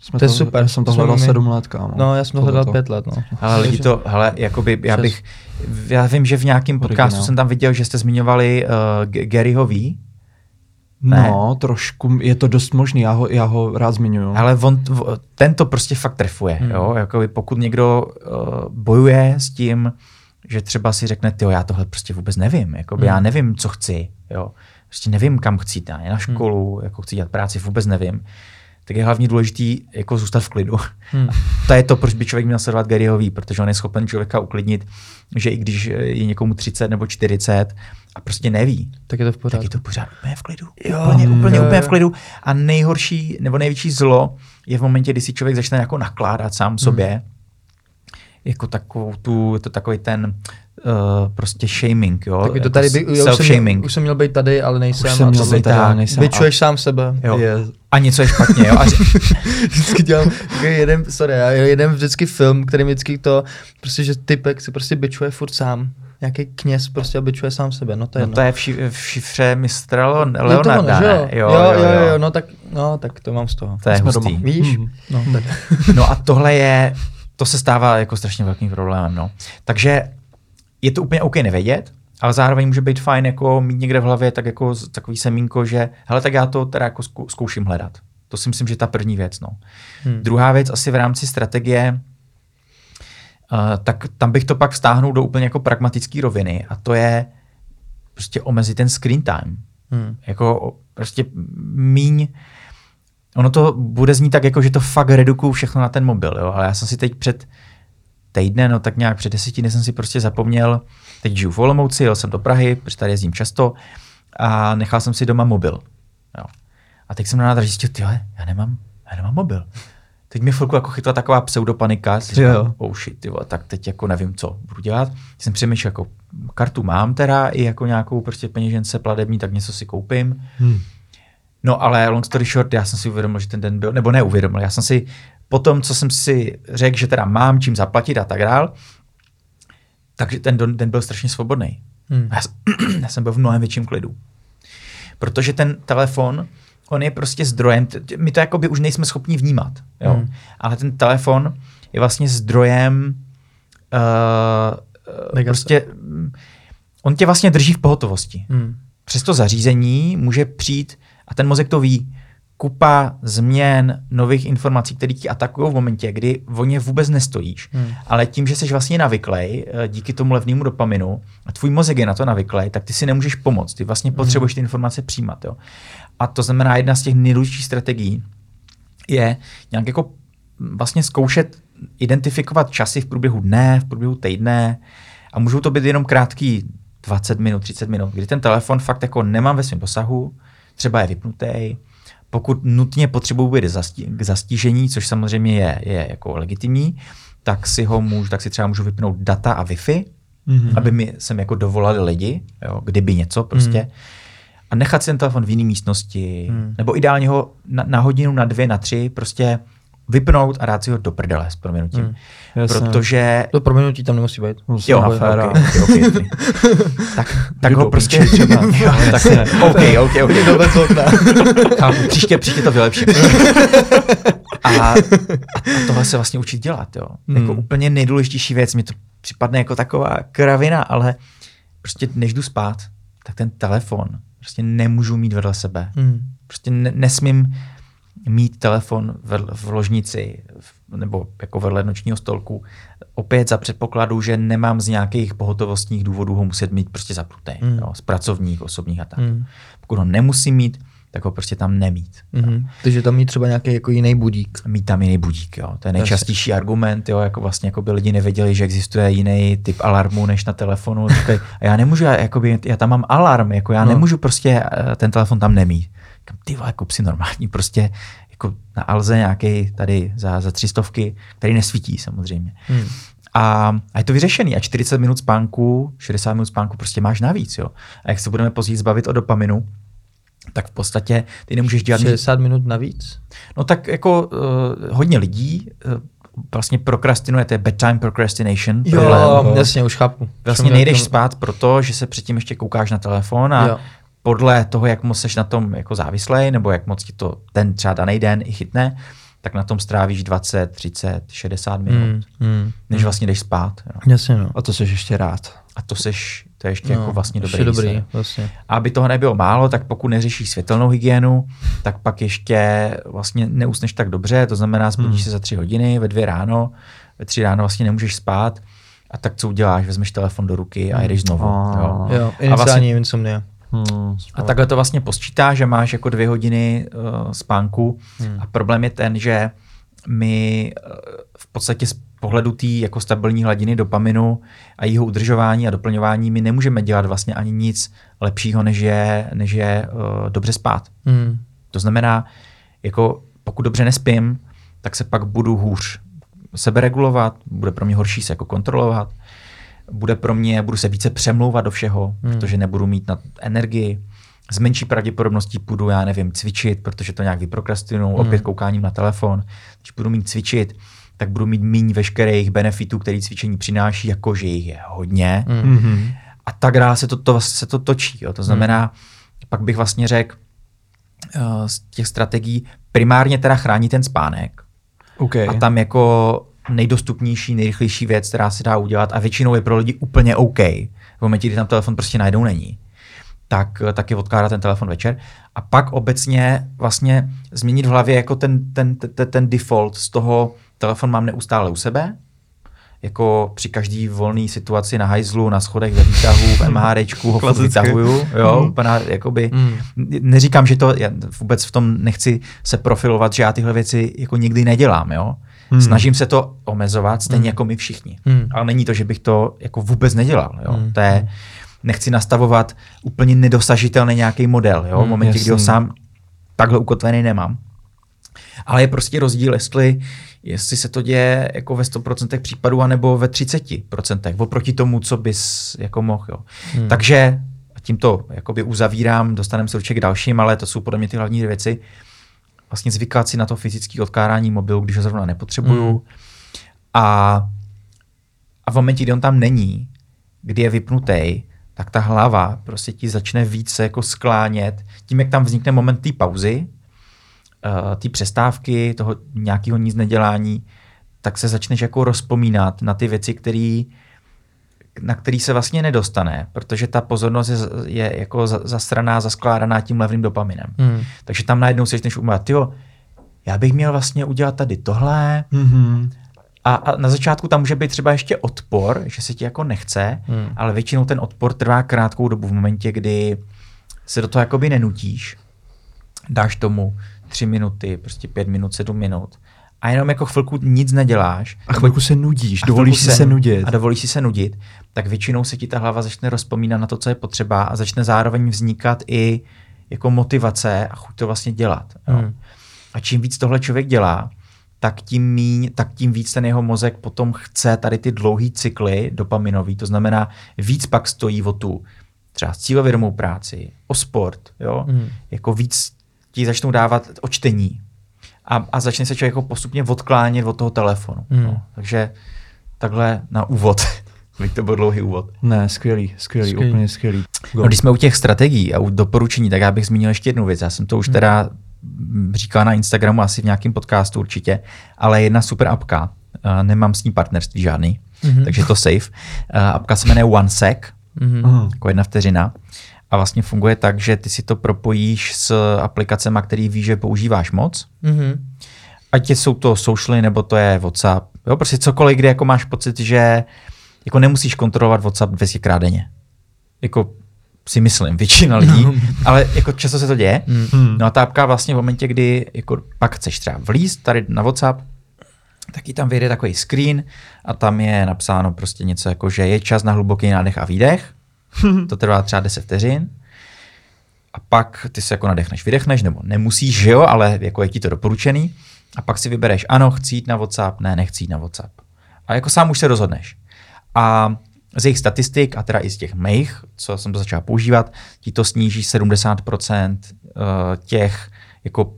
Jsme To je to, super. Já jsem to hledal sedm let, kámo. No, já jsem to hledal pět let, no. Ale lidi to, hele, jakoby, já bych, já vím, že v nějakém podcastu Originál. jsem tam viděl, že jste zmiňovali uh, Garyho V, Ne. No, trošku, je to dost možný, já ho, já ho rád zmiňuju. ale on, ten to prostě fakt trefuje, Hmm. jo, jakoby pokud někdo uh, bojuje s tím, že třeba si řekne, jo, já tohle prostě vůbec nevím, jakoby Hmm. já nevím, co chci, jo. Prostě nevím, kam chci jít, na školu, jako chci dělat práci, vůbec nevím. Tak je hlavně důležitý jako zůstat v klidu. Hmm. To je to, proč by člověk měl sledovat Garyho V, protože on je schopen člověka uklidnit, že i když je někomu 30 nebo 40 a prostě neví, Tak je to v tak pořádku. je to pořád úplně v klidu. Jo, úplně, úplně, jo, úplně jo. v klidu. A nejhorší nebo největší zlo je v momentě, kdy si člověk začne jako nakládat sám sobě. Jako takovou tu, je to takový ten uh, prostě shaming, jo. Tak to jako tady, by, já už, jsem už jsem měl být tady, ale nejsem. Už jsem a měl to- být tady, ale nejsem. Vyčuješ sám sebe. Jo. Je, A něco je špatně, jo. A vždycky dělám jeden, sorry, jeden vždycky film, který mi vždycky to, prostě, že typek si prostě bičuje furt sám. Nějaký kněz prostě a bičuje sám sebe, no to je no jedno. to je v, ši- v šifře mistra Leonarda, ono, že ne? jo? Jo, jo, jo, jo, no tak, no tak to mám z toho. To je Jsme hustý. doma. Víš? Mhm. No, tak. No a tohle je, to se stává jako strašně velkým problémem, no. Takže je to úplně OK nevědět, ale zároveň může být fajn jako mít někde v hlavě tak jako takový semínko, že hele, tak já to teda jako zkouším hledat. To si myslím, že je ta první věc, no. Hmm. Druhá věc asi v rámci strategie, uh, tak tam bych to pak vztáhnul do úplně jako pragmatické roviny a to je prostě omezit ten screen time. Hmm. Jako prostě míň, ono to bude znít tak, jako že to fakt redukuju všechno na ten mobil, jo? ale já jsem si teď před týdne, no tak nějak před deseti dny jsem si prostě zapomněl, teď žiju v Olomouci, jel jsem do Prahy, protože tady jezdím často a nechal jsem si doma mobil. Jo. A teď jsem na nádraží zjistil, tyhle, já nemám, já nemám mobil. Teď mě chvilku jako chytla taková pseudopanika, jo. oh shit, tyvo, tak teď jako nevím, co budu dělat. Teď jsem přemýšlel, jako kartu mám teda, i jako nějakou prostě peněžence platební, tak něco si koupím. Hmm. No ale long story short, já jsem si uvědomil, že ten den byl, nebo neuvědomil, já jsem si po tom, co jsem si řekl, že teda mám čím zaplatit a tak dál, takže ten den, byl strašně svobodný. Hmm. Já, jsem- já jsem byl v mnohem větším klidu. Protože ten telefon, on je prostě zdrojem, my to jakoby už nejsme schopni vnímat, jo? Hmm. ale ten telefon je vlastně zdrojem uh, Negace. prostě, on tě vlastně drží v pohotovosti Hmm. přes to zařízení může přijít, a ten mozek to ví, kupa změn, nových informací, které ti atakují v momentě, kdy o ně vůbec nestojíš. Hmm. Ale tím, že jsi vlastně navyklej eh, díky tomu levnému dopaminu a tvůj mozek je na to navyklej, tak ty si nemůžeš pomoct. Ty vlastně potřebuješ ty informace přijímat. Jo. A to znamená, jedna z těch nejdůležitějších strategií je nějak jako vlastně zkoušet identifikovat časy v průběhu dne, v průběhu týdne a můžou to být jenom krátký 20 minut, 30 minut, kdy ten telefon fakt jako nemám ve svém dosahu, třeba je vypnutý, pokud nutně potřebuji být zastí, k zastížení, což samozřejmě je, je jako legitimní, tak si ho můžu, tak si třeba můžu vypnout data a Wi-Fi, Mhm. aby mi sem jako dovolali lidi, jo, kdyby něco prostě. Hmm. A nechat si ten telefon v jiné místnosti, Hmm. nebo ideálně ho na, na hodinu, na dvě, na tři prostě vypnout a dát si ho do prdele s proměnutím. Hmm. Protože To proměnutí tam nemusí být. Musím Jo, na okay, okay, okay, okay. tak, tak ho prostě... třeba. jo, tak, OK, OK, OK. To. Chápu, příště, příště to vylepším. a, a, tohle se vlastně učit dělat, jo. Jako Hmm. úplně nejdůležitější věc, mi to připadne jako taková kravina, ale prostě než jdu spát, tak ten telefon prostě nemůžu mít vedle sebe. Hmm. Prostě ne, nesmím mít telefon vedle, v ložnici v- nebo jako vedle nočního stolku. Opět za předpokladu, že nemám z nějakých pohotovostních důvodů ho muset mít prostě zapnutý. Mm. Jo, z pracovních, osobních a tak. Hmm. Pokud ho nemusím mít, tak ho prostě tam nemít. Hmm. Takže tam mít třeba nějaký jako jiný budík. Mít tam jiný budík, jo. To je nejčastější argument, jo, jako vlastně jako by lidi nevěděli, že existuje jiný typ alarmu než na telefonu. A já nemůžu, já, jakoby, já tam mám alarm, jako já No. nemůžu prostě eh, ten telefon tam nemít. Říkám, ty vole, kup si normální, prostě jako na Alze nějaký tady za, za tři stovky, který nesvítí samozřejmě. Hmm. A, a je to vyřešený. A 40 minut spánku, 60 minut spánku prostě máš navíc. Jo. A jak se budeme později zbavit o dopaminu, tak v podstatě ty nemůžeš dělat nic 60 minut navíc? No tak jako uh, hodně lidí uh, vlastně prokrastinuje, to je bedtime procrastination. Jo, problém. jasně, už chápu. Vlastně nejdeš spát proto, že se předtím ještě koukáš na telefon a Jo. Podle toho, jak moc seš na tom jako závislej, nebo jak moc ti to ten třeba daný den i chytne, tak na tom strávíš 20, 30, 60 minut, Hmm. Hmm. než vlastně jdeš spát. Jo. Jasně, no. A to jsi ještě rád. A to seš, to je ještě jako vlastně ještě dobrý. dobrý, výsledek. vlastně. A aby toho nebylo málo, tak pokud neřešíš světelnou hygienu, tak pak ještě vlastně neusneš tak dobře, to znamená, zbudíš Hmm. se za tři hodiny, ve dvě ráno, ve tři ráno vlastně nemůžeš spát. A tak co uděláš? Vezmeš telefon do ruky a jedeš znovu. A- Jo. Jo, A vlastně- insomnia. Hmm, A takhle to vlastně posčítá, že máš jako dvě hodiny uh, spánku Hmm. a problém je ten, že my uh, v podstatě z pohledu té jako stabilní hladiny dopaminu a jeho udržování a doplňování my nemůžeme dělat vlastně ani nic lepšího, než je, než je uh, dobře spát. Hmm. To znamená, jako pokud dobře nespím, tak se pak budu hůř seberegulovat, bude pro mě horší se jako kontrolovat, bude pro mě, budu se více přemlouvat do všeho, hmm. protože nebudu mít na energii. S menší pravděpodobností půjdu, já nevím, cvičit, protože to nějak vyprokrastinuju, hmm. opět koukáním na telefon. Když budu mít cvičit, tak budu mít méně veškerých benefitů, který cvičení přináší, jakože jich je hodně. Hmm Mhm. a tak dále se to, to, se to točí. Jo. To znamená, hmm. pak bych vlastně řekl uh, z těch strategií, primárně teda chrání ten spánek. Okay. A tam jako nejdostupnější, nejrychlejší věc, která se dá udělat a většinou je pro lidi úplně OK. V momentě, kdy tam telefon prostě najednou není, tak, tak je odkládat ten telefon večer. A pak obecně vlastně změnit v hlavě jako ten, ten, ten, ten default z toho, telefon mám neustále u sebe, jako při každý volné situaci na hajzlu, na schodech, ve výtahu, v MHDčku ho vytahuju. Jo, Mhm. úplně jakoby, Mm. neříkám, že to, já vůbec v tom nechci se profilovat, že já tyhle věci jako nikdy nedělám, jo. Hmm. Snažím se to omezovat, stejně Hmm. jako my všichni. Hmm. Ale není to, že bych to jako vůbec nedělal, jo. Hmm. To je, nechci nastavovat úplně nedosažitelný nějaký model, jo. V Hmm, momentě, kdy ho jasný. sám takhle ukotvený nemám. Ale je prostě rozdíl, jestli, jestli se to děje jako ve 100% případů, anebo ve 30%, oproti tomu, co bys jako mohl. Jo. Hmm. Takže a tím to jakoby uzavírám, dostaneme se určitě k dalším, ale to jsou podle mě ty hlavní věci. Vlastně zvykat si na to fyzické odkládání mobilu, když ho zrovna nepotřebuju. Hmm. A, a v momentě, kdy on tam není, kdy je vypnutý, tak ta hlava prostě ti začne více jako sklánět. Tím, jak tam vznikne moment té pauzy, uh, té přestávky, toho nějakého nic nedělání, tak se začneš jako rozpomínat na ty věci, který, na který se vlastně nedostane, protože ta pozornost je, je jako za- zasraná, zaskládaná tím levným dopaminem. Hmm. Takže tam najednou se začneš umět, jo, já bych měl vlastně udělat tady tohle, Mhm. a, a na začátku tam může být třeba ještě odpor, že se ti jako nechce, Hmm. hmm. ale většinou ten odpor trvá krátkou dobu v momentě, kdy se do toho jakoby nenutíš, dáš tomu tři minuty, prostě pět minut, sedm minut a jenom jako chvilku nic neděláš. A chvilku se nudíš, a dovolíš si se nudit. A dovolíš si se nudit, tak většinou se ti ta hlava začne rozpomínat na to, co je potřeba a začne zároveň vznikat i jako motivace a chuť to vlastně dělat. Jo. Hmm. A čím víc tohle člověk dělá, tak tím, míň, tak tím víc ten jeho mozek potom chce tady ty dlouhý cykly dopaminový, to znamená víc pak stojí o tu třeba cílovědomou práci, o sport, jo? Hmm. jako víc ti začnou dávat o čtení a, a začne se člověk jako postupně odklánět od toho telefonu. Hmm. No. Takže takhle na úvod. Byť to byl dlouhý úvod. Ne, skvělý, skvělý, Skvělý. úplně skvělý. No, když jsme u těch strategií a u doporučení, tak já bych zmínil ještě jednu věc. Já jsem to už teda mm, říkal na Instagramu, asi v nějakém podcastu určitě, ale jedna super apka, uh, nemám s ní partnerství žádný, Mhm. takže to safe. Uh, apka se jmenuje OneSec, Mhm. Aha. jako jedna vteřina. A vlastně funguje tak, že ty si to propojíš s aplikacemi, který víš, že používáš moc. Mhm. Ať jsou to socially, nebo to je WhatsApp. Jo, prostě cokoliv, kdy jako máš pocit, že jako nemusíš kontrolovat WhatsApp 200 krát denně. Jako si myslím, většina lidí, ale jako často se to děje. Hmm. No a ta apka vlastně v momentě, kdy jako pak chceš třeba vlízt tady na WhatsApp, tak ti tam vyjde takový screen a tam je napsáno prostě něco jako, že je čas na hluboký nádech a výdech. To trvá třeba 10 vteřin. A pak ty se jako nadechneš, vydechneš, nebo nemusíš, že jo, ale jako je ti to doporučený. A pak si vybereš, ano, chci jít na WhatsApp, ne, nechci jít na WhatsApp. A jako sám už se rozhodneš. A z jejich statistik, a teda i z těch mých, co jsem to začal používat, ti to sníží 70% eh, těch jako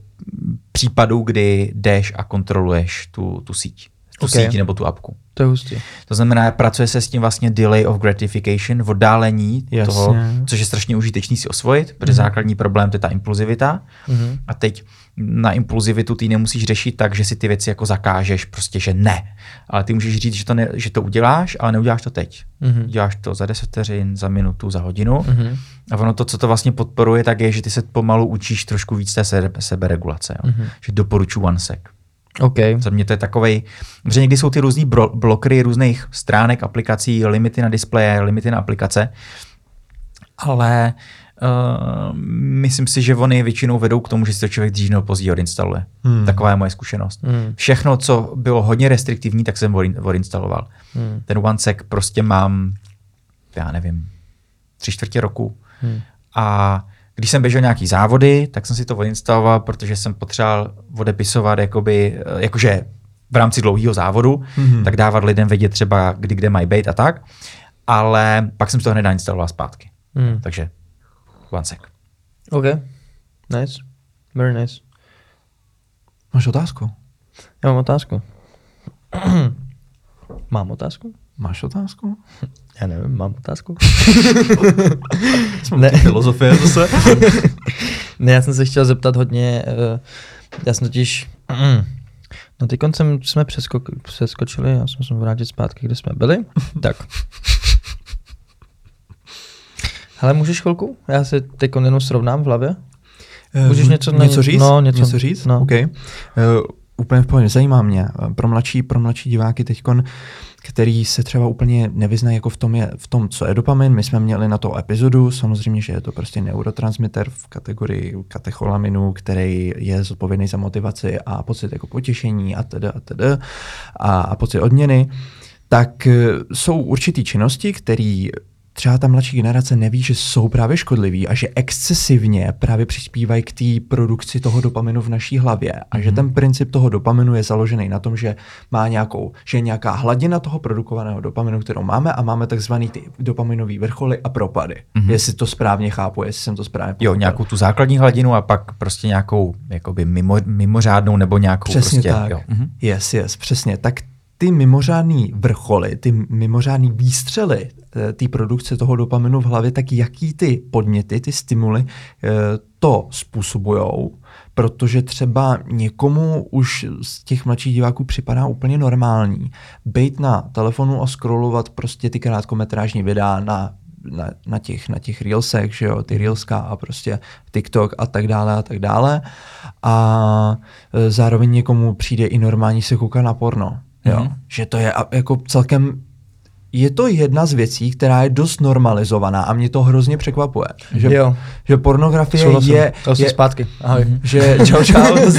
případů, kdy jdeš a kontroluješ tu, tu síť. Tu Ok. síť nebo tu apku. To je hustý. To znamená, pracuje se s tím vlastně delay of gratification, oddálení Jasně. toho, což je strašně užitečný si osvojit, protože základní problém to je ta impulzivita. Mhm. A teď na impulzivitu ty nemusíš řešit tak, že si ty věci jako zakážeš, prostě, že ne. Ale ty můžeš říct, že to, ne, že to uděláš, ale neuděláš to teď. Mhm. Uděláš to za 10 vteřin, za minutu, za hodinu. Mhm. A ono to, co to vlastně podporuje, tak je, že ty se pomalu učíš trošku víc té sebe, seberegulace. Jo? Mhm. Že doporučuji OneSec. OK. Za mě to je takovej, že někdy jsou ty různý bro- blokry různých stránek, aplikací, limity na displeje, limity na aplikace, ale uh, myslím si, že oni většinou vedou k tomu, že si to člověk dřív nebo později odinstaluje. Hmm. Taková je moje zkušenost. Hmm. Všechno, co bylo hodně restriktivní, tak jsem odin- odinstaloval. Hmm. Ten OneSec prostě mám, já nevím, tři čtvrtě roku. Hmm. A když jsem běžel nějaký závody, tak jsem si to odinstaloval, protože jsem potřeboval odepisovat jakoby, eh, jakože v rámci dlouhého závodu, Mhm. tak dávat lidem vědět třeba, kdy kde mají být a tak. Ale pak jsem si to hned nainstaloval zpátky. Hmm. Takže OneSec. OK. Nice. Very nice. Máš otázku? Já mám otázku. mám otázku? Máš otázku? Já nevím, mám otázku. Ne. Filozofie zase. ne, já jsem se chtěl zeptat hodně, uh, já jsem totiž, no teď jsem, jsme přeskok, přeskočili, já jsem se vrátit zpátky, kde jsme byli, tak. Hele, můžeš chvilku? Já se teď jenom srovnám v hlavě. Můžeš něco na- něco říct? no, něco- něco říct? no. OK. Uh, úplně v pohodě, zajímá mě. Eh, Pro mladší, pro mladší diváky teďkon, který se třeba úplně nevyznají jako v tom, je, v tom, co je dopamin. My jsme měli na to epizodu, samozřejmě, že je to prostě neurotransmitter v kategorii katecholaminu, který je zodpovědný za motivaci a pocit jako potěšení a teda a teda a, a pocit odměny. Tak eh, jsou určitý činnosti, které třeba ta mladší generace neví, že jsou právě škodliví a že excesivně právě přispívají k té produkci toho dopaminu v naší hlavě. A že ten princip toho dopaminu je založený na tom, že má nějakou, že je nějaká hladina toho produkovaného dopaminu, kterou máme a máme takzvaný ty dopaminové vrcholy a propady. Mm-hmm. Jestli to správně chápu, jestli jsem to správně Jo, pochopil. nějakou tu základní hladinu a pak prostě nějakou jakoby mimo, mimořádnou nebo nějakou Přesně prostě, tak. Jo. Mhm. Yes, yes, přesně. Tak ty mimořádné vrcholy, ty mimořádné výstřely eh, té produkce toho dopaminu v hlavě, tak jaký ty podněty, ty stimuly eh, to způsobujou, protože třeba někomu už z těch mladších diváků připadá úplně normální být na telefonu a scrollovat prostě ty krátkometrážní videa na na, na, těch, na těch reelsech, že jo, ty reelska a prostě TikTok a tak dále a tak dále. A e, zároveň někomu přijde i normální se koukat na porno. Jo? Mhm. Že to je jako celkem je to jedna z věcí, která je dost normalizovaná a mě to hrozně překvapuje. Že, Jo. že pornografie Souhlasím. je, To je, zpátky. Ahoj. že čau čau,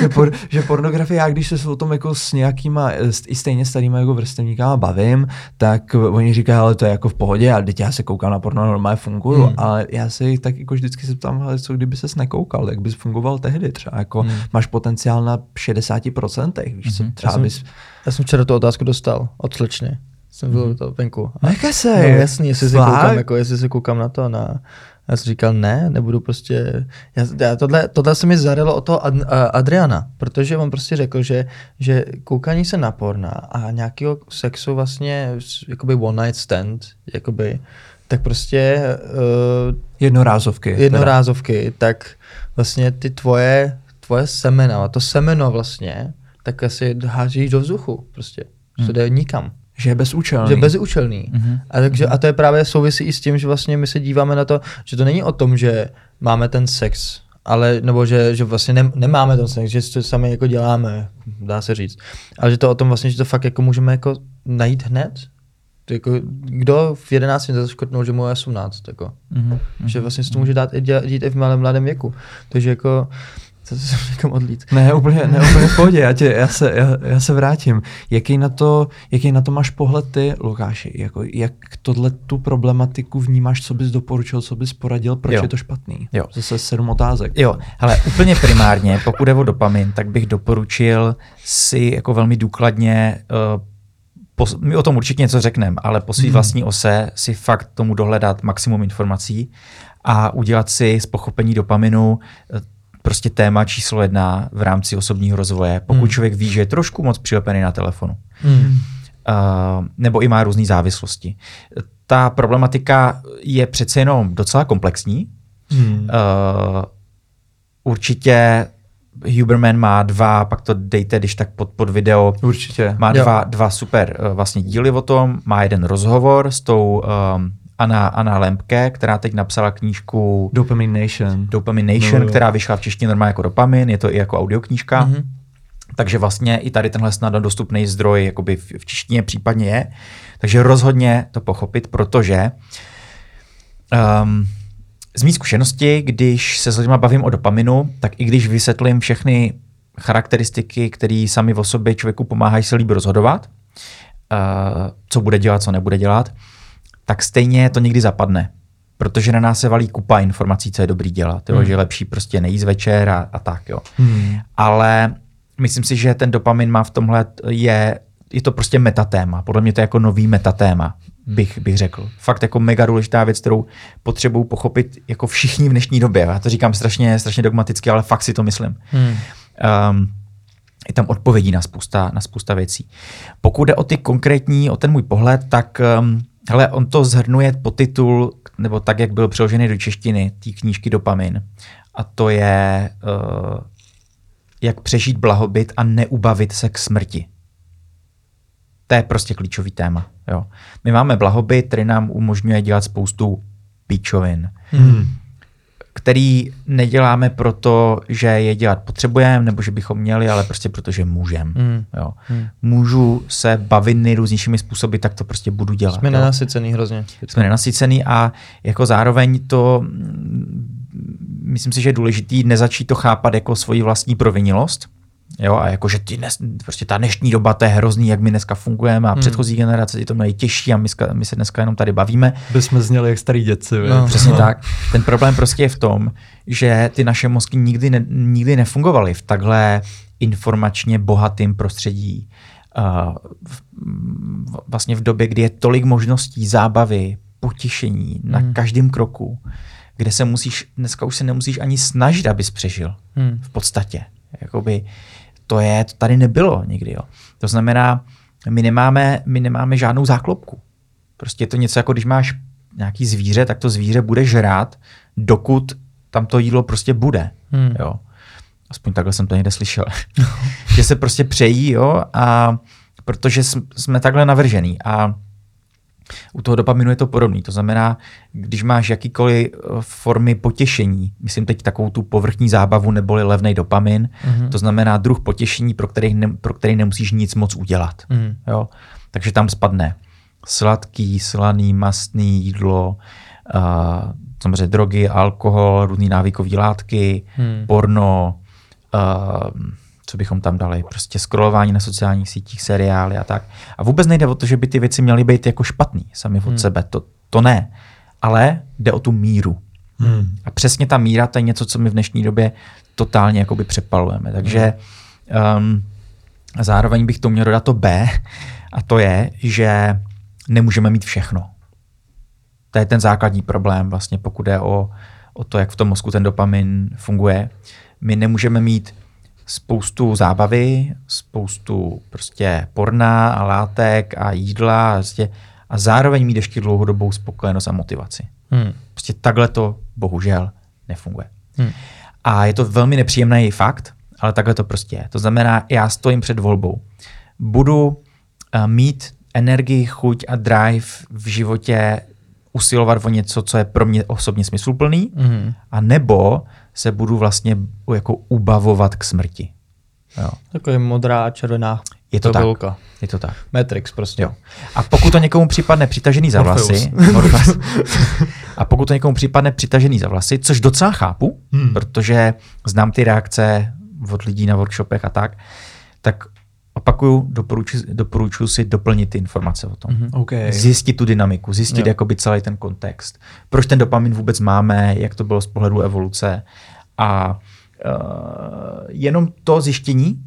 že, por, že pornografie, já když se o tom jako s nějakýma, i stejně starýma jako vrstevníkama bavím, tak oni říkají, ale to je jako v pohodě, a teď já se koukám na porno, normálně funguju, Hmm. ale já se jich tak jako vždycky se ptám, ale co kdyby ses nekoukal, jak bys fungoval tehdy třeba, jako Hmm. máš potenciál na 60%, víš co, Mhm. třeba Já jsem- bys, Já jsem včera tu otázku dostal od slečny. Jsem byl to venku. A- nekesej. No jasný, jestli se koukám, jako jestli se koukám na to, na, já jsem říkal ne, nebudu prostě, já, já tohle, tohle se mi zarilo o toho Ad, Adriana, protože on prostě řekl, že, že koukání se na porna a nějakého sexu vlastně, jakoby one night stand, jakoby, tak prostě uh, Jednorázovky. teda. jednorázovky, tak vlastně ty tvoje, tvoje semena, to semeno vlastně, tak asi hážíš do vzduchu prostě, hmm. to jde nikam. Že je bezúčelný. Že je bezúčelný. Mhm. A, takže, a to je právě souvisí i s tím, že vlastně my se díváme na to, že to není o tom, že máme ten sex, ale, nebo že, že vlastně ne, nemáme ten sex, že to sami jako děláme, dá se říct. Ale že to o tom vlastně, že to fakt jako můžeme jako najít hned. To jako, kdo v 11 let zaškrtnul, že mu je 18, jako. Mhm. Že vlastně se to může dát i dělat, dít i v malém mladém věku. Takže jako, to se někam odlít. Ne, úplně, ne, úplně v pohodě, já, tě, já, se, já, já se vrátím. Jaký na, to, jaký na to máš pohled ty, Lukáši? Jako, jak tohle tu problematiku vnímáš, co bys doporučil, co bys poradil, proč Jo. je to špatný? Jo. Zase sedm otázek. Jo, ale úplně primárně, pokud jde o dopamin, tak bych doporučil si jako velmi důkladně, uh, pos, my o tom určitě něco řekneme, ale po své Mhm. vlastní ose si fakt tomu dohledat maximum informací a udělat si z pochopení dopaminu eh, prostě téma číslo jedna v rámci osobního rozvoje, pokud Hmm. člověk ví, že je trošku moc přilepený na telefonu. Mm. Uh, nebo i má různé závislosti. Ta problematika je přece jenom docela komplexní, Hmm. Uh, určitě Huberman má dva, pak to dejte, když tak pod, pod video, Určitě. má Jo. dva, dva super uh, vlastně díly o tom, má jeden rozhovor s tou um, Anna, Anna Lempke, která teď napsala knížku Dopamine Nation. Dopamination, No, která vyšla v češtině normálně jako dopamin, je to i jako audioknížka. Mhm. Takže vlastně i tady tenhle snadno dostupný zdroj jakoby v, v češtině případně je. Takže rozhodně to pochopit, protože um, z mý zkušenosti, když se s lidmi bavím o dopaminu, tak i když vysvětlím všechny charakteristiky, které sami o sobě člověku pomáhají se líp rozhodovat, uh, co bude dělat, co nebude dělat, tak stejně to někdy zapadne. Protože na nás se valí kupa informací, co je dobrý dělat. Jo? Hmm. Že je lepší prostě nejíst večer a, a tak. Jo. Hmm. Ale myslím si, že ten dopamin má v tomhle, je, je to prostě metatéma. Podle mě to je jako nový metatéma, bych, bych řekl. Fakt jako mega důležitá věc, kterou potřebují pochopit jako všichni v dnešní době. Já to říkám strašně, strašně dogmaticky, ale fakt si to myslím. Hmm. Um, je tam odpovědí na spousta, na spousta věcí. Pokud jde o ty konkrétní, o ten můj pohled, tak um, hele, on to zhrnuje titul, nebo tak, jak byl přeložený do češtiny, té knížky Dopamin. A to je uh, jak přežít blahobyt a neubavit se k smrti. To je prostě klíčový téma. Jo. My máme blahobyt, který nám umožňuje dělat spoustu píčovin. Hmm který neděláme proto, že je dělat potřebujeme, nebo že bychom měli, ale prostě proto, že můžeme. Mm. Jo. Mm. Můžu se bavit nejrůznějšími způsoby, tak to prostě budu dělat. Jsme jo. nenasycený hrozně. Jsme nenasycený a jako zároveň to, myslím si, že je důležitý nezačít to chápat jako svoji vlastní provinilost, Jo, a jakože ty dnes, prostě ta dnešní doba, to je hrozný, jak my dneska fungujeme a hmm. předchozí generace ty to měly těžší a my, my se dneska jenom tady bavíme. By jsme zněli jak starý děci. No, přesně no. tak. Ten problém prostě je v tom, že ty naše mozky nikdy, ne, nikdy nefungovaly v takhle informačně bohatém prostředí. Uh, v, vlastně v době, kdy je tolik možností zábavy, potěšení na hmm. každém kroku, kde se musíš, dneska už se nemusíš ani snažit, abys přežil. Hmm. V podstatě. Jakoby, to je, to tady nebylo nikdy. Jo. To znamená, my nemáme, my nemáme žádnou záklopku. Prostě je to něco jako když máš nějaký zvíře, tak to zvíře bude žrát, dokud tam to jídlo prostě bude. Hmm. Jo. Aspoň takhle jsem to někde slyšel. že se prostě přejí, jo, a protože jsme takhle navržený. A u toho dopaminu je to podobný. To znamená, když máš jakýkoliv eh, formy potěšení, myslím teď takovou tu povrchní zábavu neboli levný dopamin, mm-hmm. to znamená druh potěšení, pro který, ne, pro který nemusíš nic moc udělat. Mm. Jo? Takže tam spadne sladký, slaný, mastný jídlo, uh, samozřejmě drogy, alkohol, různé návykové látky, mm. porno, uh, co bychom tam dali, prostě scrollování na sociálních sítích, seriály a tak. A vůbec nejde o to, že by ty věci měly být jako špatný sami od hmm. sebe, to, to ne. Ale jde o tu míru. Hmm. A přesně ta míra, to je něco, co my v dnešní době totálně jakoby přepalujeme. Takže um, zároveň bych to měl dodat to B, a to je, že nemůžeme mít všechno. To je ten základní problém, vlastně, pokud je o, o to, jak v tom mozku ten dopamin funguje. My nemůžeme mít spoustu zábavy, spoustu prostě porna a látek a jídla a, prostě, a zároveň mít ještě dlouhodobou spokojenost a motivaci. Hmm. Prostě takhle to bohužel nefunguje. Hmm. A je to velmi nepříjemný fakt, ale takhle to prostě je. To znamená, já stojím před volbou. Budu uh, mít energii, chuť a drive v životě usilovat o něco, co je pro mě osobně smysluplný, mm. a nebo se budu vlastně jako ubavovat k smrti. Jo. Takový modrá, červená je to tak. Je to tak. Matrix prostě. Jo. A pokud to někomu připadne přitažený za vlasy, a pokud to někomu připadne přitažený za vlasy, což docela chápu, hmm. protože znám ty reakce od lidí na workshopech a tak, tak opakuju, doporučuji, doporučuji si doplnit ty informace o tom. Mm-hmm. Okay. Zjistit tu dynamiku, zjistit jakoby celý ten kontext. Proč ten dopamin vůbec máme, jak to bylo z pohledu evoluce. A uh, jenom to zjištění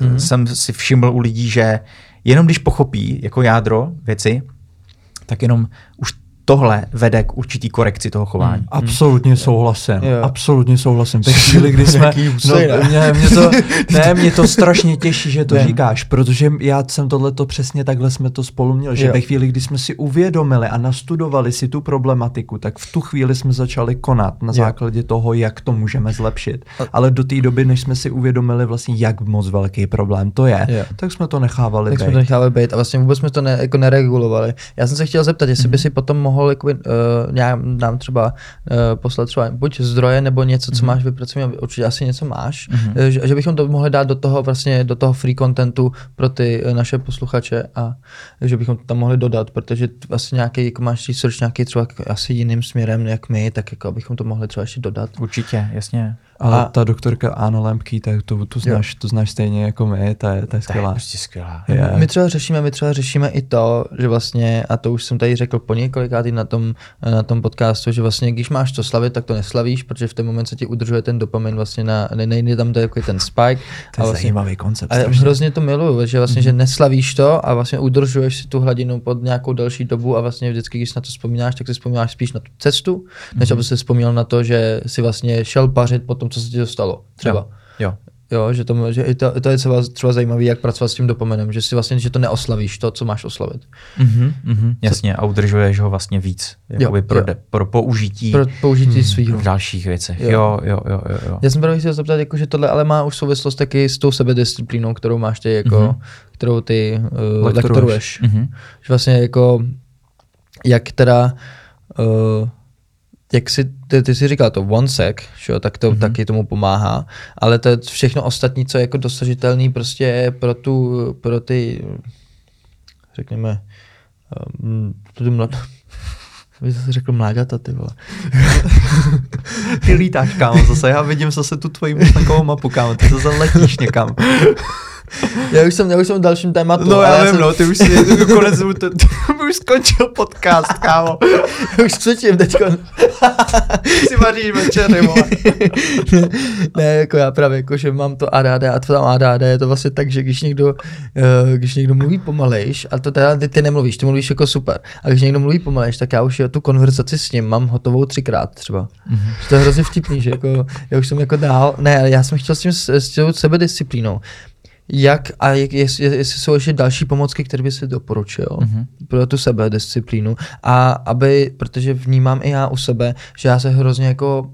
mm-hmm. jsem si všiml u lidí, že jenom když pochopí jako jádro věci, tak jenom už tohle vede k určitý korekci toho chování. Hmm. Absolutně souhlasím. Jo. Absolutně souhlasím. Ve chvíli, kdy jsme... no, mě, mě to, ne, mě to strašně těší, že to ne. říkáš, protože já jsem tohleto přesně takhle jsme to spolu měli, že jo. ve chvíli, kdy jsme si uvědomili a nastudovali si tu problematiku, tak v tu chvíli jsme začali konat na jo. základě toho, jak to můžeme zlepšit. Ale do té doby, než jsme si uvědomili vlastně, jak moc velký problém to je, jo. tak jsme to nechávali tak být. jsme to nechávali být a vlastně vůbec jsme to ne, jako neregulovali. Já jsem se chtěl zeptat, jestli mm-hmm. by si potom mohl mohl jakoby, uh, nějak, nám třeba uh, poslat třeba buď zdroje nebo něco, co Mhm. máš vypracované, určitě asi něco máš, uh, že, že, bychom to mohli dát do toho vlastně, do toho free contentu pro ty uh, naše posluchače a že bychom to tam mohli dodat, protože vlastně nějaký, jako máš research nějaký třeba asi jiným směrem, jak my, tak jako abychom to mohli třeba ještě dodat. Určitě, jasně. Ale A- ta doktorka Anna Lempký, tak to, to, znáš, to znáš stejně jako my, ta je, ta je To je skvělá. prostě skvělá. Je. My třeba řešíme, my třeba řešíme i to, že vlastně, a to už jsem tady řekl po několikátý na tom, na tom podcastu, že vlastně když máš to slavit, tak to neslavíš, protože v ten moment se ti udržuje ten dopamin vlastně na, ne, nejde tam to jako ten spike. To je a vlastně, zajímavý koncept. a strašně. hrozně to miluju, že vlastně, že neslavíš to a vlastně udržuješ si tu hladinu pod nějakou delší dobu a vlastně vždycky, když na to vzpomínáš, tak si vzpomínáš spíš na tu cestu, než aby si vzpomněl na to, že si vlastně šel pařit po tom, co se ti dostalo. Třeba. Jo. jo. Jo, že, to, že i to, to je třeba, třeba zajímavé, jak pracovat s tím dopaminem, že si vlastně, že to neoslavíš, to, co máš oslavit. Mhm, mhm, jasně, a udržuješ ho vlastně víc, jakoby pro, jo. De, pro použití Pro použití hmm. svýho. v dalších věcech. Jo. Jo, jo, jo, jo. jo. Já jsem právě chtěl zeptat, jako, že tohle ale má už souvislost taky s tou sebedisciplínou, kterou máš ty, jako, Mhm. mm-hmm. kterou ty uh, Lektoruješ. lektoruješ. Mhm. Že vlastně jako, jak teda, uh, jak si, ty, ty jsi říkal to one sec, že jo, tak to mm-hmm. taky tomu pomáhá, ale to je všechno ostatní, co je jako dosažitelný prostě pro tu, pro ty, řekněme, um, tu mlad... Vy jsi řekl mláďata, ty vole. Ty lítáš, kámo, zase já vidím zase tu tvoji myšlenkovou mapu, kámo, ty zase letíš někam. Já už jsem, já už jsem v dalším tématu. No ale já vím, jsem, no, ty už si konec, to, ty už skončil podcast, kámo. už třetím teďko. si vaříš večery, vole. ne, jako já právě, jako, že mám to ADHD a to tam ADHD je to vlastně tak, že když někdo, uh, když někdo mluví pomalejš, a to teda ty, ty nemluvíš, ty mluvíš jako super, a když někdo mluví pomalejš, tak já už tu konverzaci s ním mám hotovou třikrát třeba. Mm-hmm. To je hrozně vtipný, že jako, já už jsem jako dál, ne, já jsem chtěl s tím, s, s tou sebedisciplínou. Jak a jak, jestli, jestli jsou ještě další pomocky, které by si doporučil mm-hmm. pro tu sebedisciplínu a aby, protože vnímám i já u sebe, že já se hrozně jako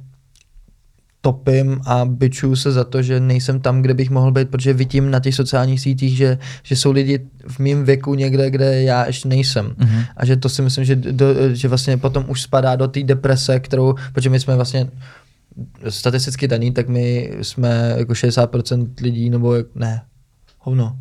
topím a byčuju se za to, že nejsem tam, kde bych mohl být, protože vidím na těch sociálních sítích, že, že jsou lidi v mém věku někde, kde já ještě nejsem. Mm-hmm. A že to si myslím, že, do, že vlastně potom už spadá do té deprese, kterou, protože my jsme vlastně statisticky daný, tak my jsme jako 60% lidí, nebo ne, hovno,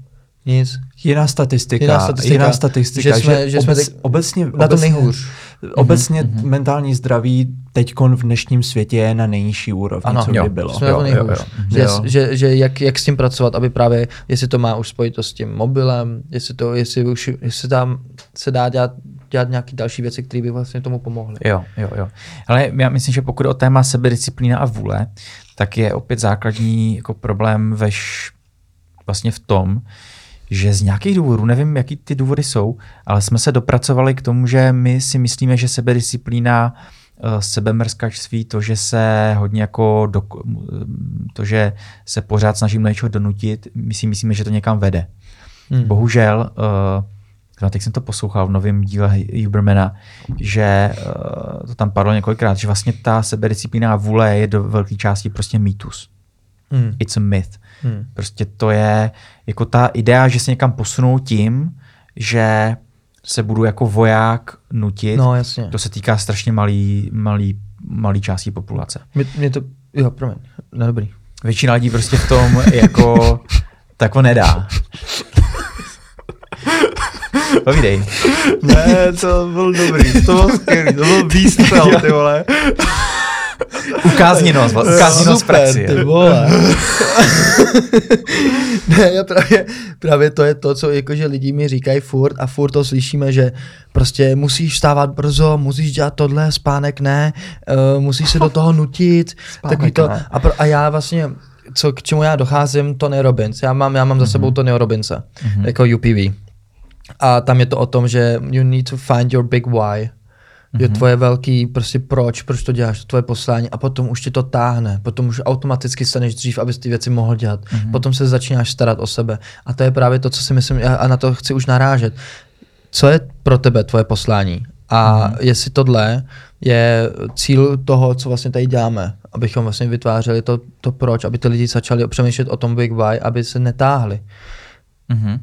nic. Jiná statistika, Jiná jiná statistika, statistika, že že, jsme- že že jsme obec, teď obecně, Na obecně, nejhůř. Obecně mm-hmm. mentální zdraví teď v dnešním světě je na nejnižší úrovni, Ano, co jo, kdy bylo. Jsme to nejhůř. Že, Jo. že, že jak, jak s tím pracovat, aby právě, jestli to má už spojitost s tím mobilem, jestli, to, jestli, už, jestli tam se dá dělat, dělat nějaké další věci, které by vlastně tomu pomohly. Jo, jo, jo. Ale já myslím, že pokud o téma sebedisciplína a vůle, tak je opět základní jako problém veš vlastně v tom, že z nějakých důvodů, nevím, jaký ty důvody jsou, ale jsme se dopracovali k tomu, že my si myslíme, že sebedisciplína, eh, sebemrskačství, to, že se hodně jako, do, to, že se pořád snažím do něčeho donutit, my si myslíme, že to někam vede. Hmm. Bohužel, uh, teď jsem to poslouchal v novém díle Hubermana, že uh, to tam padlo několikrát, že vlastně ta sebedisciplína a vůle je do velké části prostě mýtus. Hmm. It's a myth. Hmm. Prostě to je jako ta idea, že se někam posunou tím, že se budu jako voják nutit. No jasně. To se týká strašně malý, malý, malý části populace. Mě, mě to, jo, promiň, no dobrý. Většina lidí prostě v tom jako tak ho nedá. Povídej. Ne, to byl dobrý, to byl skvělý, to byl výstřel, ty vole. Ukázni nos, ukázni nos v praxi. ty vole. ne, já právě, právě to je to, co jakože lidi mi říkají furt a furt to slyšíme, že prostě musíš vstávat brzo, musíš dělat tohle, spánek ne, uh, musíš se do toho nutit, Spánek takový to, a, pro, a já vlastně, co, k čemu já docházím, Tony Robbins, já mám, já mám za sebou Tonyho Robbinsa, jako UPV. A tam je to o tom, že you need to find your big why. Je tvoje velký prostě proč, proč to děláš, tvoje poslání a potom už ti to táhne, potom už automaticky staneš dřív, abys ty věci mohl dělat. Potom se začínáš starat o sebe. A to je právě to, co si myslím, a na to chci už narážet. Co je pro tebe tvoje poslání? A jestli tohle je cíl toho, co vlastně tady děláme, abychom vlastně vytvářeli to, to proč, aby ty lidi začali přemýšlet o tom big why, aby se netáhli. Mhm.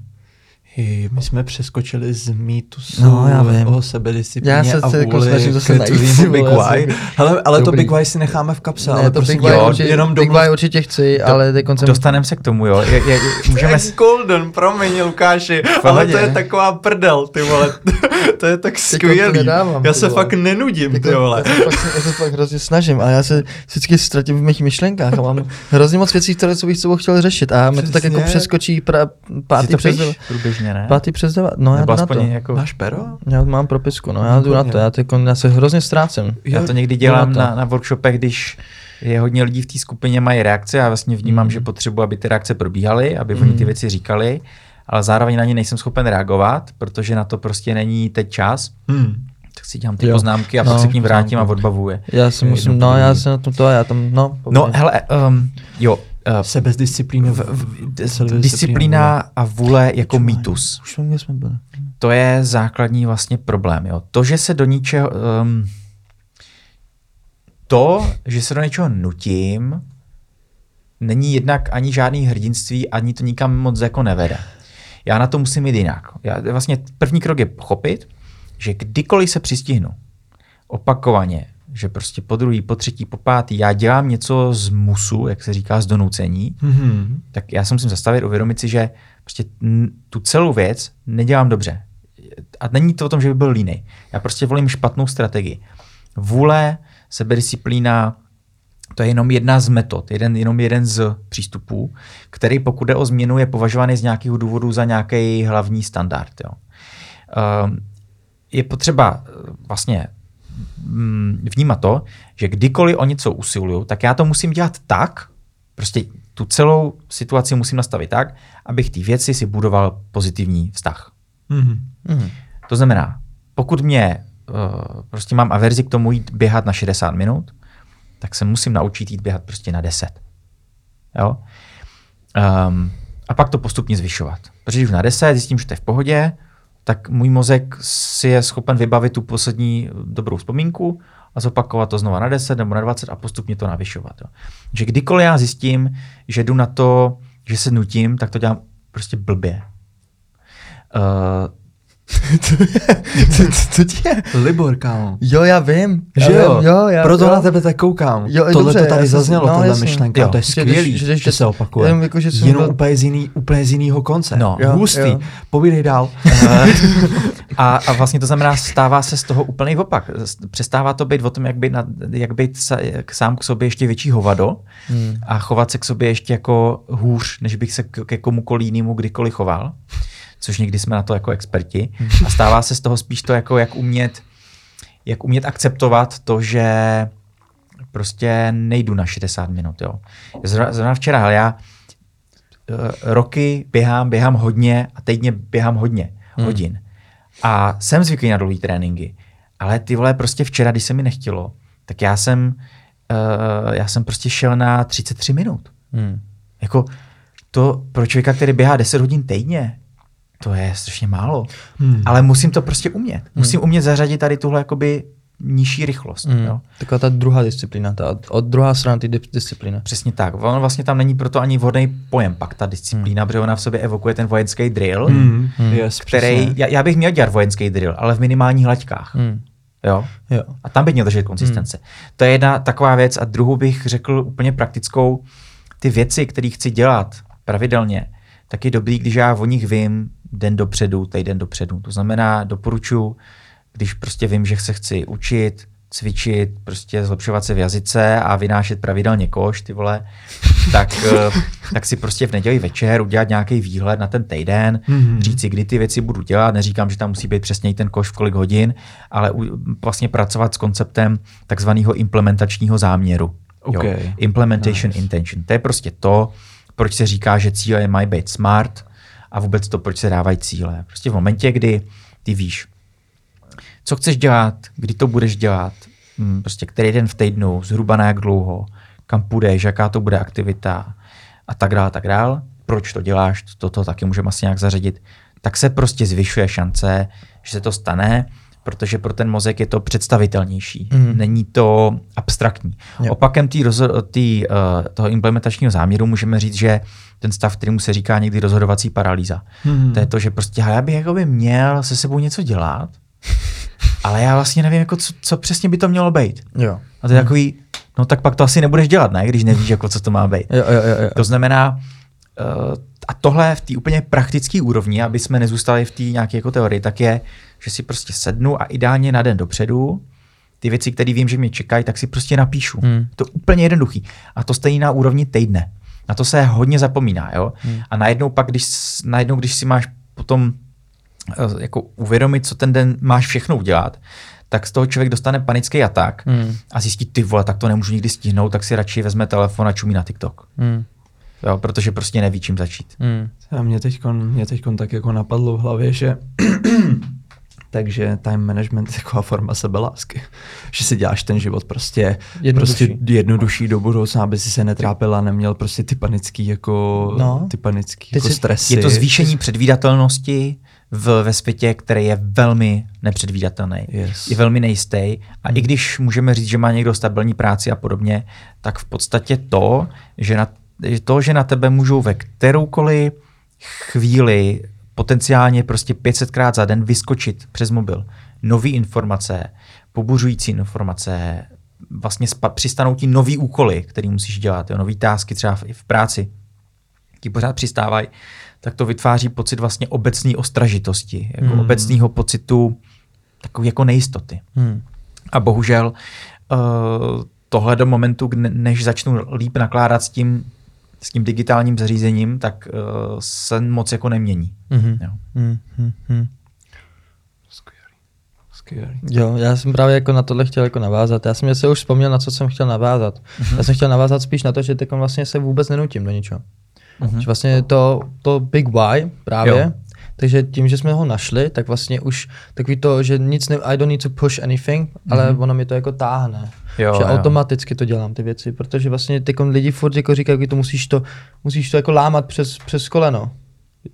My jsme přeskočili z mýtusu No, já vím. o sebedisciplíně Já se a se jako vůli zase k tvýmu Big Y. asi. Hele, ale to Dobrý. Big Y si necháme v kapse, Ne, ale to prosím Big Y jo, určitě, jenom Big domluv- Y určitě chci, ale teď koncem... Dostaneme se k tomu, jo. Je, je, můžeme... Golden, promiň Lukáši, ale to je taková prdel, ty vole. to je tak to skvělý. nedávám, Já se vole. fakt nenudím, Jako, ty vole. Já se, fakt, já se fakt hrozně snažím, ale já se vždycky ztratím v mých myšlenkách a mám hrozně moc věcí, které co bych s chtěl řešit a mi to tak jako přeskočí pátý to přes, průběžně, ne? pátý přes devat. No já Nebo jdu na to. jako... Máš pero? Já mám propisku, no já jdu na to, já, tyko, já se hrozně ztrácím. Já to někdy dělám na to. na, na workshopech, když je hodně lidí v té skupině, mají reakce a vlastně vnímám, Mm. že potřebuji, aby ty reakce probíhaly, aby oni ty Mm. věci říkali, ale zároveň na ně nejsem schopen reagovat, protože na to prostě není teď čas. Hmm. Tak si dělám ty Jo. poznámky a No, pak se k ním vrátím a poznámky. odbavuji je. Já si musím, no já se na tom to, já tam, no. No, povídej. hele, um, jo, uh, Sebedisciplína. v, v, dis- disciplína a vůle jako Počúvaj, mýtus. Už jsme byli. To je základní vlastně problém. Jo. To, že se do ničeho... Um, to, že se do něčeho nutím, není jednak ani žádný hrdinství, ani to nikam moc jako nevede. Já na to musím jít jinak. Já, vlastně první krok je pochopit, že kdykoliv se přistihnu opakovaně, že prostě po druhý, po třetí, po pátý, já dělám něco z musu, jak se říká, z donucení, Hmm. tak já se musím zastavit, uvědomit si, že prostě tu celou věc nedělám dobře. A není to o tom, že by byl línej. Já prostě volím špatnou strategii. Vůle, sebedisciplína, to je jenom jedna z metod, jeden, jenom jeden z přístupů, který pokud jde o změnu, je považovaný z nějakého důvodu za nějaký hlavní standard. Jo. Um, je potřeba eh, vlastně vnímat to, že kdykoliv o něco usiluju, tak já to musím dělat tak, prostě tu celou situaci musím nastavit tak, abych ty věci si budoval pozitivní vztah. Hmm. Mhm. To znamená, pokud mě uh, prostě mám averzi k tomu jít běhat na 60 minut, tak se musím naučit jít běhat prostě na 10. Jo? Um, a pak to postupně zvyšovat. Protože už na 10 zjistím, že to je v pohodě, tak můj mozek si je schopen vybavit tu poslední dobrou vzpomínku a zopakovat to znova na 10 nebo na 20 a postupně to navyšovat. Jo. Že kdykoliv já zjistím, že jdu na to, že se nutím, tak to dělám prostě blbě. Uh, co, co, co ti je? Libor, kámo. Jo, já vím. Já Že jo? Vím, jo já, Proto jo. na tebe tak koukám. Jo, Tohle dobře, to tady já zaznělo, no, tahle myšlenka. Jo. To je Že- skvělý, že- že, že- že, se opakuje. jenom jako, že jsem Jenom byl- úplně, z jiný, úplně z jiného konce. No. Jo, Hustý. jo. Povídej dál. A, a vlastně to znamená, stává se z toho úplný opak. Přestává to být o tom, jak být, na, jak být sa, jak sám k sobě ještě větší hovado Hmm. a chovat se k sobě ještě jako hůř, než bych se k- ke komukoliv jinému kdykoliv choval. Což někdy jsme na to jako experti. A stává se z toho spíš to, jako jak umět, jak umět akceptovat to, že prostě nejdu na 60 minut. Jo. Zrovna, zrovna včera, ale já eh, roky běhám, běhám hodně a týdně běhám hodně Hmm. hodin. A jsem zvyklý na dlouhý tréninky. Ale ty vole, prostě včera, když se mi nechtělo, tak já jsem, uh, já jsem prostě šel na 33 minut. Hmm. Jako to pro člověka, který běhá 10 hodin týdně, to je strašně málo. Hmm. Ale musím to prostě umět. Musím umět zařadit tady tuhle jakoby nižší rychlost. Hmm. Jo? Taková ta druhá disciplína, ta od, druhá strana ty di- disciplíny. Přesně tak. Ono vlastně tam není proto ani vhodný pojem, pak ta disciplína, hmm. protože ona v sobě evokuje ten vojenský drill, Hmm. Hmm. Yes, který, přesně. já, já, bych měl dělat vojenský drill, ale v minimálních laťkách. Hmm. Jo? Jo. A tam bych měl držet konsistence. Hmm. To je jedna taková věc. A druhou bych řekl úplně praktickou. Ty věci, které chci dělat pravidelně, tak je dobrý, když já o nich vím den dopředu, týden dopředu. To znamená, doporučuji, když prostě vím, že se chci učit, cvičit, prostě zlepšovat se v jazyce a vynášet pravidelně koš, ty vole, tak, eh, tak si prostě v neděli večer udělat nějaký výhled na ten týden, Mhm. říct si, kdy ty věci budu dělat. Neříkám, že tam musí být přesně ten koš v kolik hodin, ale u, vlastně pracovat s konceptem takzvaného implementačního záměru. OK. Jo. Implementation Nice. intention. To je prostě to, proč se říká, že cíle mají být smart a vůbec to, proč se dávají cíle. Prostě v momentě, kdy ty víš, co chceš dělat, kdy to budeš dělat, hm, prostě který den v týdnu, zhruba na jak dlouho, kam půjdeš, jaká to bude aktivita a tak dále, tak dále, proč to děláš, toto taky můžeme asi nějak zařadit, tak se prostě zvyšuje šance, že se to stane, protože pro ten mozek je to představitelnější. Mhm. Není to abstraktní. Jo. Opakem tý rozho- tý, uh, toho implementačního záměru můžeme říct, že ten stav, kterýmu se říká někdy rozhodovací paralýza. Hmm. To je to, že prostě já bych jakoby měl se sebou něco dělat, ale já vlastně nevím, jako co, co přesně by to mělo být. Jo. A to je takový, no tak pak to asi nebudeš dělat, ne? Když nevíš, jako co to má být. Jo, jo, jo, jo. To znamená, uh, a tohle v té úplně praktické úrovni, aby jsme nezůstali v té nějaké jako teorii, tak je, že si prostě sednu a ideálně na den dopředu ty věci, které vím, že mě čekají, tak si prostě napíšu. Hmm. To je úplně jednoduchý. A to stejný na úrovni týdne. Na to se hodně zapomíná. Jo? Hmm. A najednou pak, když, najednou, když si máš potom eh, jako uvědomit, co ten den máš všechno udělat, tak z toho člověk dostane panický atak Hmm. a zjistí, ty vole, tak to nemůžu nikdy stihnout, tak si radši vezme telefon a čumí na TikTok. Hmm. Jo, protože prostě neví, čím začít. Hmm. A mě teďkon, mě teďkon tak jako napadlo v hlavě, že takže time management je taková forma sebelásky. Že si děláš ten život prostě Jednodušší. prostě jednodušší do budoucna, aby si se netrápil a neměl prostě ty panický jako, No. ty panický jako stresy. Je to zvýšení předvídatelnosti v, ve světě, který je velmi nepředvídatelný. Yes. Je velmi nejistý. A i když můžeme říct, že má někdo stabilní práci a podobně, tak v podstatě to, že na, to, že na tebe můžou ve kteroukoliv chvíli potenciálně prostě 500krát za den vyskočit přes mobil nové informace, pobuřující informace, vlastně spa, přistanou ti nový úkoly, který musíš dělat, jo, nový tásky třeba v, i v práci, ti pořád přistávají, tak to vytváří pocit vlastně obecné ostražitosti, jako Hmm. mm. obecného pocitu takové jako nejistoty. Hmm. A bohužel uh, tohle do momentu, než začnu líp nakládat s tím, s tím digitálním zařízením, tak uh, se moc jako nemění. Mhm. Jo. Hmm. Hmm. Hmm. Skvělý. Skvělý. Jo, já jsem právě jako na tohle chtěl jako navázat. Já jsem se už vzpomněl, na co jsem chtěl navázat. Mhm. Já jsem chtěl navázat spíš na to, že teď vlastně se vůbec nenutím do ničeho. Mhm. Že vlastně to, to big why právě, Jo. takže tím, že jsme ho našli, tak vlastně už takový to, že nic ne, I don't need to push anything, ale Mhm. ono mi to jako táhne. Jo, že jo. automaticky to dělám ty věci, protože vlastně teď lidi furt jako říkají, že to musíš to, musíš to jako lámat přes, přes koleno.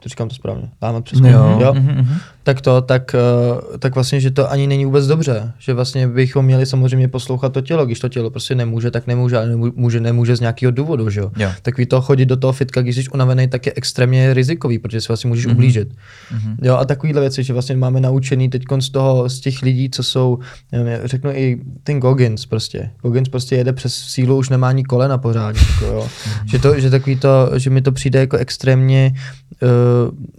To říkám to správně. Lámat přes koleno. Jo. jo? Mhm, mhm. Tak to, tak, eh, tak vlastně, že to ani není vůbec dobře. Že vlastně bychom měli samozřejmě poslouchat to tělo. Když to tělo prostě nemůže, tak nemůže, ale nemůže, nemůže z nějakého důvodu, že jo. Jo. Takový to chodit do toho fitka, když jsi unavený, tak je extrémně rizikový, protože si vlastně můžeš Mhm. ublížit. Mhm. Jo, a takovýhle věci, že vlastně máme naučený teď z toho, z těch lidí, co jsou, nevím, řeknu i ten Goggins prostě. Goggins prostě jede přes sílu, už nemá ani kolena pořádně. Jako, jo. že, to, že takový to, že mi to přijde jako extrémně, uh,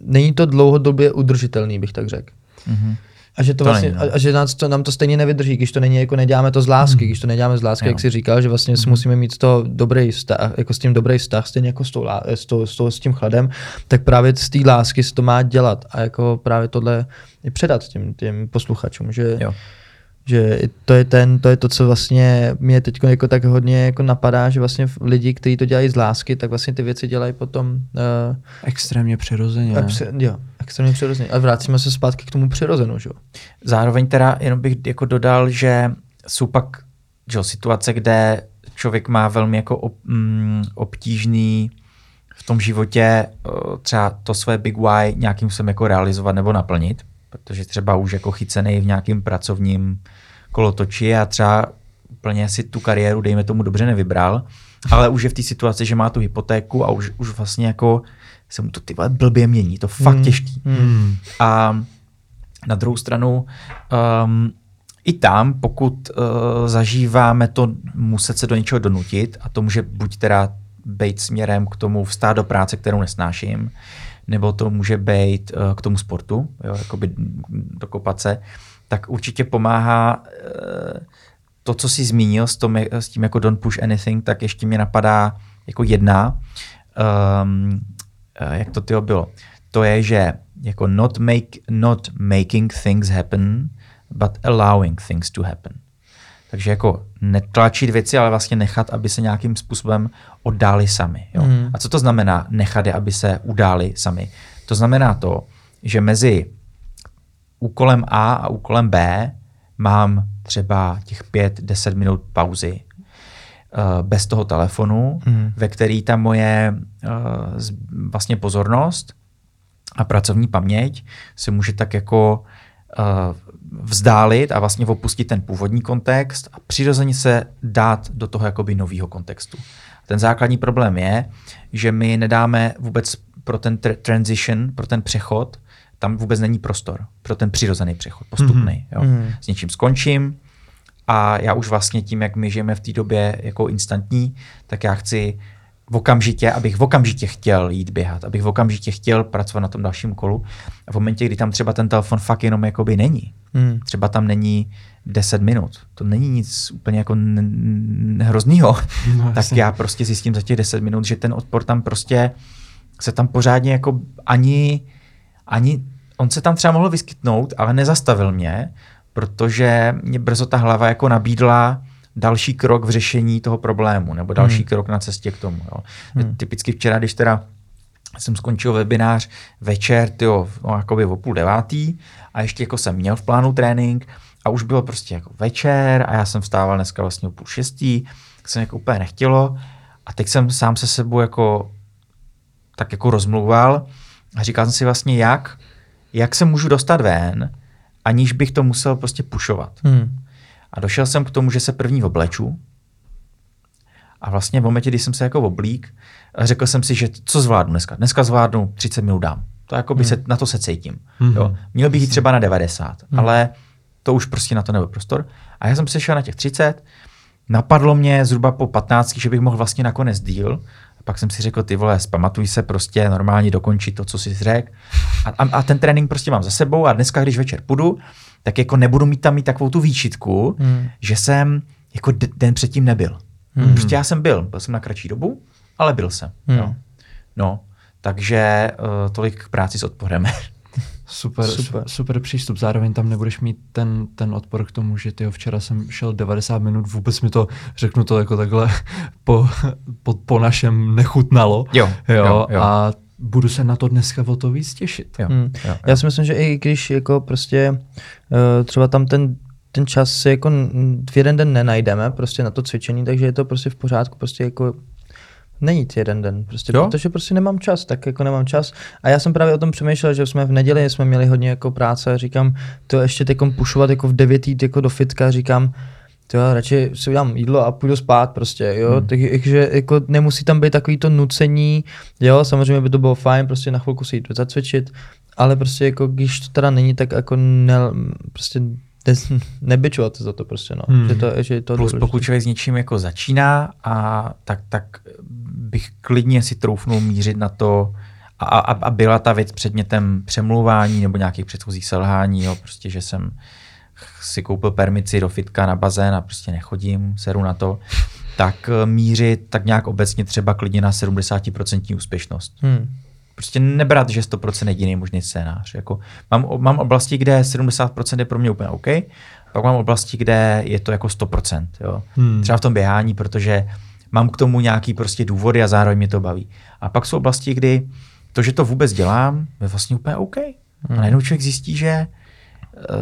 není to dlouhodobě udržitelný, bych tak řekl. Mhm. A že to, To vlastně, není, no. a, a že nás to, nám to stejně nevydrží, když to není jako neděláme to z lásky, když to neděláme z lásky, Jo. jak jsi říkal, že vlastně si musíme mít toho dobrý vztah, jako s tím dobrý vztah, stejně jako s, tou, s, tou, s, tou, s tím chladem, tak právě z té lásky se to má dělat a jako právě tohle i předat těm, těm posluchačům, že, Jo. že to je, ten, to je to, co vlastně mě teď jako tak hodně jako napadá, že vlastně lidi, kteří to dělají z lásky, tak vlastně ty věci dělají potom uh, Extrémně přirozeně. Pře- jo, extrémně přirozeně. A vrátíme se zpátky k tomu přirozenu, že jo? Zároveň teda jenom bych jako dodal, že jsou pak že jo, situace, kde člověk má velmi jako ob, mm, obtížný v tom životě uh, třeba to své big why nějakým způsobem jako realizovat nebo naplnit, protože třeba už jako chycený v nějakým pracovním kolotoči a třeba úplně si tu kariéru, dejme tomu, dobře nevybral, ale už je v té situaci, že má tu hypotéku a už, už vlastně jako se mu to ty vole blbě mění, to fakt Hmm. těžký. Hmm. A na druhou stranu, um, i tam, pokud uh, zažíváme to muset se do něčeho donutit, a to může buď teda být směrem k tomu vstát do práce, kterou nesnáším, nebo to může být uh, k tomu sportu, jo, jakoby dokopat se, tak určitě pomáhá uh, to, co jsi zmínil s, tom, s tím jako don't push anything, tak ještě mě napadá jako jedna, um, jak to tyho bylo. To je, že jako not, make, not making things happen, but allowing things to happen. Takže jako netlačit věci, ale vlastně nechat, aby se nějakým způsobem oddáli sami. Jo? Mm. A co to znamená nechat je, aby se událi sami? To znamená to, že mezi úkolem A a úkolem B mám třeba těch 5-10 minut pauzy bez toho telefonu, Mhm. ve který ta moje uh, z- vlastně pozornost a pracovní paměť se může tak jako vzdálit a vlastně opustit ten původní kontext a přirozeně se dát do toho jakoby nového kontextu. Ten základní problém je, že my nedáme vůbec pro ten tr- transition, pro ten přechod, tam vůbec není prostor pro ten přirozený přechod, postupný. Mm-hmm. Jo. Mm. S něčím skončím a já už vlastně tím, jak my žijeme v té době jako instantní, tak já chci v okamžitě, abych v okamžitě chtěl jít běhat, abych v okamžitě chtěl pracovat na tom dalším kolu. A v momentě, kdy tam třeba ten telefon fakt jenom jakoby není, mm. třeba tam není 10 minut, to není nic úplně jako hroznýho, no, tak já prostě zjistím za těch 10 minut, že ten odpor tam prostě se tam pořádně jako ani, ani on se tam třeba mohl vyskytnout, ale nezastavil mě, protože mě brzo ta hlava jako nabídla další krok v řešení toho problému, nebo další hmm. krok na cestě k tomu. Jo. Hmm. Typicky včera, když teda jsem skončil webinář večer, tyjo, no, jakoby o půl devátý a ještě jako jsem měl v plánu trénink a už bylo prostě jako večer a já jsem vstával dneska vlastně o půl šestý, tak jsem jako úplně nechtělo a teď jsem sám se sebou jako tak jako rozmluval a říkal jsem si vlastně jak, jak se můžu dostat ven, aniž bych to musel prostě pušovat. Hmm. A došel jsem k tomu, že se první obleču a vlastně v momentě, kdy jsem se jako oblík, řekl jsem si, že co zvládnu dneska? Dneska zvládnu 30 minut dám. To jako by hmm. se, na to se cítím. Hmm. Jo. Měl bych jít třeba na 90, hmm. ale to už prostě na to nebyl prostor. A já jsem se šel na těch 30, napadlo mě zhruba po 15, že bych mohl vlastně nakonec díl, pak jsem si řekl, ty vole, zpamatuj se prostě normálně dokončit to, co jsi řekl. A, a, a, ten trénink prostě mám za sebou a dneska, když večer půjdu, tak jako nebudu mít tam mít takovou tu výčitku, hmm. že jsem jako den předtím nebyl. Hmm. Prostě já jsem byl, byl jsem na kratší dobu, ale byl jsem. Hmm. No. no, takže uh, tolik k práci s odporem. Super, super, super přístup. Zároveň tam nebudeš mít ten, ten odpor k tomu, že ty včera jsem šel 90 minut, vůbec mi to, řeknu to jako takhle, po, po, po našem nechutnalo. Jo, jo, jo, jo. A budu se na to dneska o to víc těšit. Jo, hmm. jo, jo. Já si myslím, že i když jako prostě uh, třeba tam ten ten čas si jako v jeden den nenajdeme prostě na to cvičení, takže je to prostě v pořádku, prostě jako není jeden den, prostě, jo? protože prostě nemám čas, tak jako nemám čas. A já jsem právě o tom přemýšlel, že jsme v neděli jsme měli hodně jako práce a říkám, to ještě teď pušovat jako v 9 jít jako do fitka, říkám, to já radši si udělám jídlo a půjdu spát prostě, jo, hmm. takže jako nemusí tam být takový to nucení, jo, samozřejmě by to bylo fajn, prostě na chvilku si jít zacvičit, ale prostě jako když to teda není, tak jako ne, prostě nebyčovat za to prostě, no. Hmm. Že to, že to Plus pokud člověk s něčím jako začíná, a tak, tak bych klidně si troufnul mířit na to, a, a, a byla ta věc předmětem přemluvání nebo nějakých předchozích selhání, jo, prostě, že jsem si koupil permici do fitka na bazén a prostě nechodím, seru na to, tak eh, mířit tak nějak obecně třeba klidně na 70% úspěšnost. Hmm. Prostě nebrat, že 100% je jediný možný scénář. Jako, mám, mám oblasti, kde 70% je pro mě úplně OK, pak mám oblasti, kde je to jako 100%. Jo. Hmm. Třeba v tom běhání, protože mám k tomu nějaký prostě důvody a zároveň mě to baví. A pak jsou oblasti, kdy to, že to vůbec dělám, je vlastně úplně OK. Hmm. A najednou člověk zjistí, že, eh,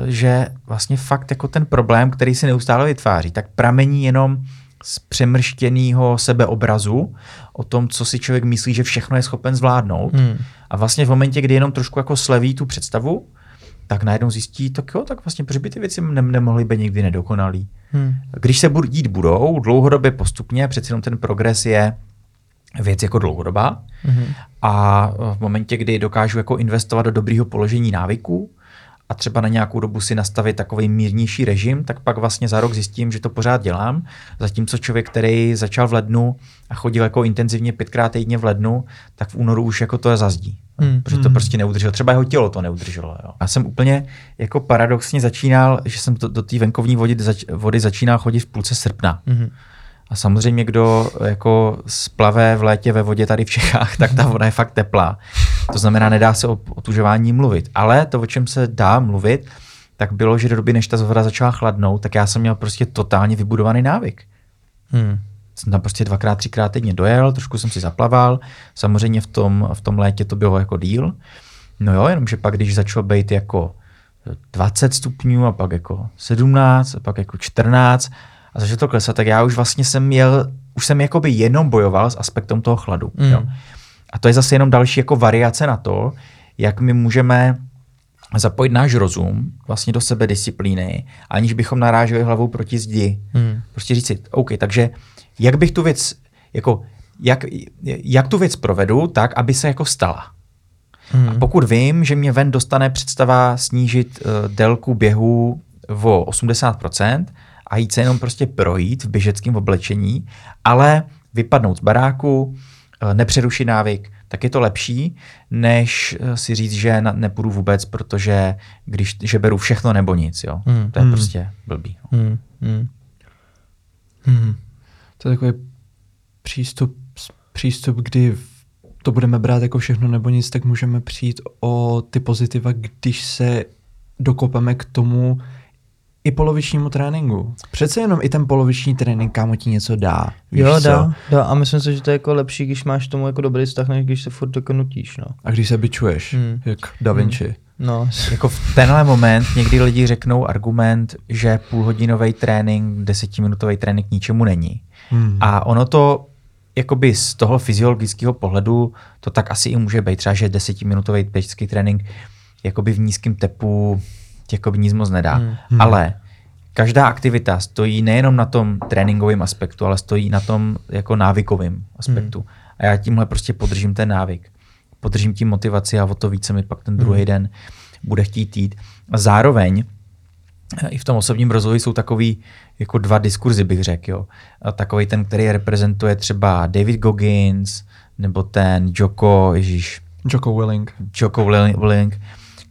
že vlastně fakt jako ten problém, který se neustále vytváří, tak pramení jenom z přemrštěného sebeobrazu o tom, co si člověk myslí, že všechno je schopen zvládnout. Hmm. A vlastně v momentě, kdy jenom trošku jako sleví tu představu, tak najednou zjistí, tak jo, tak vlastně proč by ty věci ne- nemohly být někdy nedokonalý. Hmm. Když se dít budou, dlouhodobě postupně, přeci jenom ten progres je věc jako dlouhodobá. Hmm. A v momentě, kdy dokážu jako investovat do dobrého položení návyků, a třeba na nějakou dobu si nastavit takový mírnější režim, tak pak vlastně za rok zjistím, že to pořád dělám. Zatímco člověk, který začal v lednu a chodil jako intenzivně pětkrát týdně v lednu, tak v únoru už jako to je zazdí. Hmm. Protože to hmm. prostě neudrželo. Třeba jeho tělo to neudrželo. Jo. Já jsem úplně jako paradoxně začínal, že jsem do, do té venkovní vody, zač, vody začínal chodit v půlce srpna. Hmm. A samozřejmě, kdo jako splave v létě ve vodě tady v Čechách, tak ta voda je fakt teplá. To znamená, nedá se o otužování mluvit. Ale to, o čem se dá mluvit, tak bylo, že do doby, než ta voda začala chladnout, tak já jsem měl prostě totálně vybudovaný návyk. Hmm. Jsem tam prostě dvakrát, třikrát týdně dojel, trošku jsem si zaplaval. Samozřejmě v tom, v tom létě to bylo jako díl. No jo, jenomže pak, když začalo být jako 20 stupňů a pak jako 17 a pak jako 14 a začalo to klesat, tak já už vlastně jsem měl, už jsem jakoby jenom bojoval s aspektem toho chladu. Mm. Jo. A to je zase jenom další jako variace na to, jak my můžeme zapojit náš rozum vlastně do sebe disciplíny, aniž bychom naráželi hlavou proti zdi. Hmm. Prostě říct si, OK, takže jak bych tu věc, jako, jak, jak tu věc provedu tak, aby se jako stala. Hmm. A pokud vím, že mě ven dostane představa snížit uh, délku běhu o 80% a jít se jenom prostě projít v běžeckém oblečení, ale vypadnout z baráku, uh, nepřerušit návyk, tak je to lepší, než uh, si říct, že nepůjdu vůbec, protože když, že beru všechno nebo nic. Jo? Hmm. To je Hmm. prostě blbý. No. Hmm. Hmm. Hmm. To je takový přístup, přístup, kdy to budeme brát jako všechno nebo nic, tak můžeme přijít o ty pozitiva, když se dokopeme k tomu i polovičnímu tréninku. Přece jenom i ten poloviční trénink, kámo, ti něco dá. Víš Jo, co? dá, dá. A myslím si, že to je jako lepší, když máš tomu jako dobrý vztah, než když se furt jako nutíš, no. A když se bičuješ, Hmm. jak Da Vinci. No, Jako v tenhle moment někdy lidi řeknou argument, že půlhodinový trénink, desetiminutový trénink ničemu není. Hmm. A ono to, jakoby z toho fyziologického pohledu, to tak asi i může být. Třeba, že desetiminutový běžecký trénink jakoby v nízkém tepu jakoby nic moc nedá. Hmm. Hmm. Ale každá aktivita stojí nejenom na tom tréninkovém aspektu, ale stojí na tom jako návykovém aspektu. A já tímhle prostě podržím ten návyk. Podržím tím motivaci a o to více mi pak ten druhý den bude chtít jít. A zároveň eh, i v tom osobním rozvoji jsou takový jako dva diskurzy, bych řekl. Jo. A takový ten, který reprezentuje třeba David Goggins, nebo ten Joko, ježíš, Joko Willing. Joko Willing,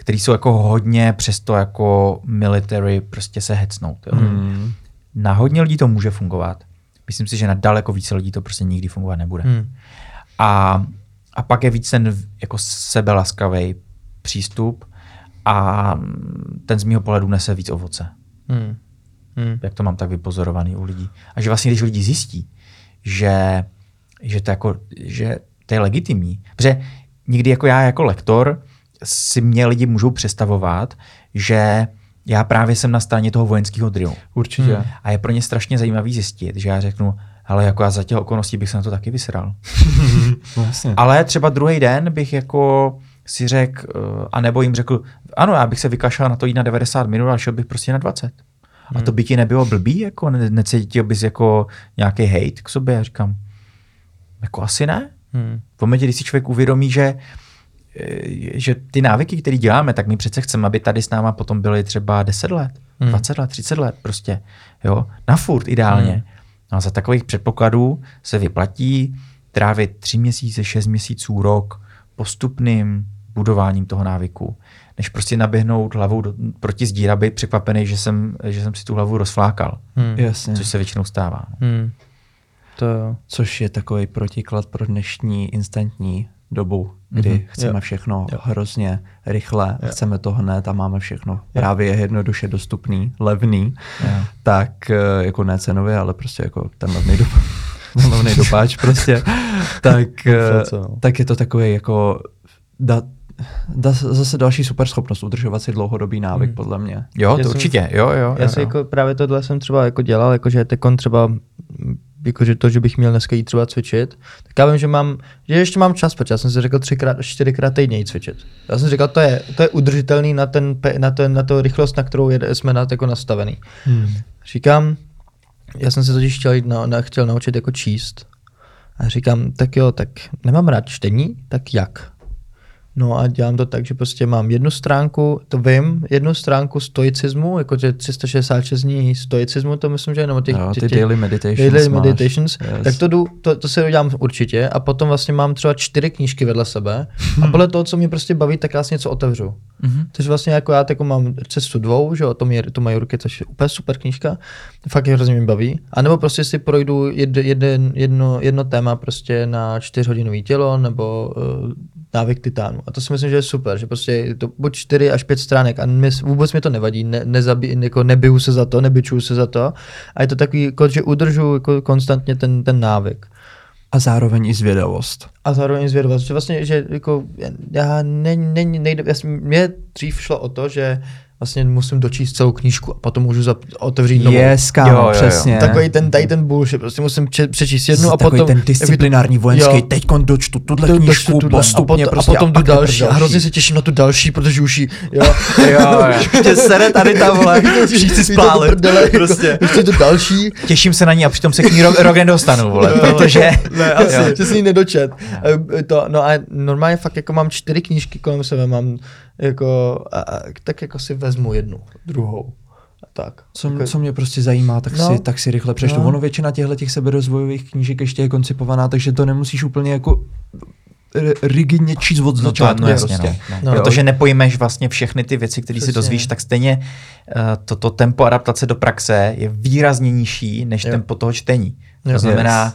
který jsou jako hodně přesto jako military prostě se hecnout. Jo. Hmm. Na hodně lidí to může fungovat. Myslím si, že na daleko více lidí to prostě nikdy fungovat nebude. hmm. A, a pak je víc ten jako sebelaskavý přístup a ten z mého pohledu nese víc ovoce. Hmm. Hmm. Jak to mám tak vypozorovaný u lidí. A že vlastně, když lidi zjistí, že, že, to, jako, že to je legitimní. Protože někdy jako já jako lektor si mě lidi můžou představovat, že já právě jsem na straně toho vojenského drilu. Určitě. Hmm. A je pro ně strašně zajímavý zjistit, že já řeknu, ale jako já za těch okolností bych se na to taky vysral. No, jasně. Ale třeba druhý den bych jako si řekl, uh, anebo jim řekl, ano, já bych se vykašlal na to jít na 90 minut a šel bych prostě na 20. A to by ti nebylo blbý, jako ne, necítil bys jako nějaký hate k sobě? Já říkám, jako asi ne. Hmm. V momentě, kdy si člověk uvědomí, že, eh, že ty návyky, které děláme, tak my přece chceme, aby tady s náma potom byly třeba 10 let, Hmm. 20 let, 30 let prostě. Jo? Na furt ideálně. Hmm. No a za takových předpokladů se vyplatí trávit 3 měsíce, 6 měsíců, rok postupným budováním toho návyku, než prostě naběhnout hlavou do, proti zdí a být překvapený, že jsem, že jsem si tu hlavu rozflákal, Hmm. Jasně. což se většinou stává. No. Hmm. To jo. Což je takový protiklad pro dnešní instantní dobu, kdy Mhm. mm-hmm. chceme Jo. všechno Jo. hrozně rychle, Jo. chceme to hned a máme všechno právě je jednoduše dostupný, levný, Jo. tak eh, jako ne cenově, ale prostě jako ten levný do, ten levný dopáč prostě, tak, eh, no. tak je to takový jako da, da, zase další super schopnost udržovat si dlouhodobý návyk, Hmm. podle mě. Jo, Já to jsem- určitě, jo, jo. Já jo, si jo. jako právě tohle jsem třeba jako dělal, jakože tekon třeba mm, jakože to, že bych měl dneska jít třeba cvičit, tak já vím, že mám, že ještě mám čas, protože já jsem si řekl třikrát, čtyřikrát týdně jít cvičit. Já jsem říkal, to je, to je udržitelný na, ten, na, ten, na to rychlost, na kterou jede, jsme na, jako nastavený. Hmm. Říkám, já jsem se totiž chtěl, jít na, na, chtěl naučit jako číst. A říkám, tak jo, tak nemám rád čtení, tak jak? No a dělám to tak, že prostě mám jednu stránku, to vím, jednu stránku stoicismu, jakože 366 dní stoicismu, to myslím, že jenom těch, Jo, ty těch, daily meditations daily máš. meditations, Yes. tak to, jdu, to, to si udělám určitě a potom vlastně mám třeba čtyři knížky vedle sebe a podle toho, co mě prostě baví, tak já si něco otevřu. Mhm. Takže vlastně jako já jako mám cestu dvou, že jo, to, mě, to mají ruky, což je úplně super knížka, fakt je hrozně mě baví. A nebo prostě si projdu jed, jeden, jedno, jedno téma prostě na čtyřhodinový tělo nebo uh, návyk titánu. A to si myslím, že je super, že prostě je to buď čtyři až pět stránek a mě, vůbec mi to nevadí, ne, nezabí, jako nebiju se za to, nebyčuju se za to. A je to takový, jako, že udržu jako konstantně ten, ten návyk. A zároveň i zvědavost. A zároveň zvědavost, že vlastně, že jako já ne, ne, nejde, já, jsem- mě dřív šlo o to, že vlastně musím dočíst celou knížku a potom můžu zap- otevřít novou. Yes, kámo, Jo, jo, jo. přesně. Takový ten, tady ten bullshit, prostě musím če- přečíst jednu a Takový potom... ten disciplinární vojenský, Jo. teď dočtu tuhle Do- knížku dočtu tuhle, postupně a, potom, prostě a potom tu teprve další. A hrozně se těším na tu další, protože už ji, jo, Jo, jo. Tě sere tady ta vole, všichni. Prdele, Prostě. jako, ještě to další. Těším se na ní a přitom se k ní rok, rok nedostanu, vole, protože... Ne, asi, že si ji nedočet. Eh, To, no a normálně fakt jako mám čtyři knížky kolem sebe, mám jako, a, a, tak jako si vezmu jednu, druhou. A tak. Co, Jako- co mě prostě zajímá, tak, No. si, tak si rychle přečtu. No. Ono většina těchto těch seberozvojových knížek ještě je koncipovaná, takže to nemusíš úplně jako rigidně číst od No to, začátku. no jasně, prostě. no, no. No. Protože nepojmeš vlastně všechny ty věci, které si dozvíš, tak stejně uh, toto tempo adaptace do praxe je výrazně nižší než Jo. tempo toho čtení. To Jo. znamená, Yes.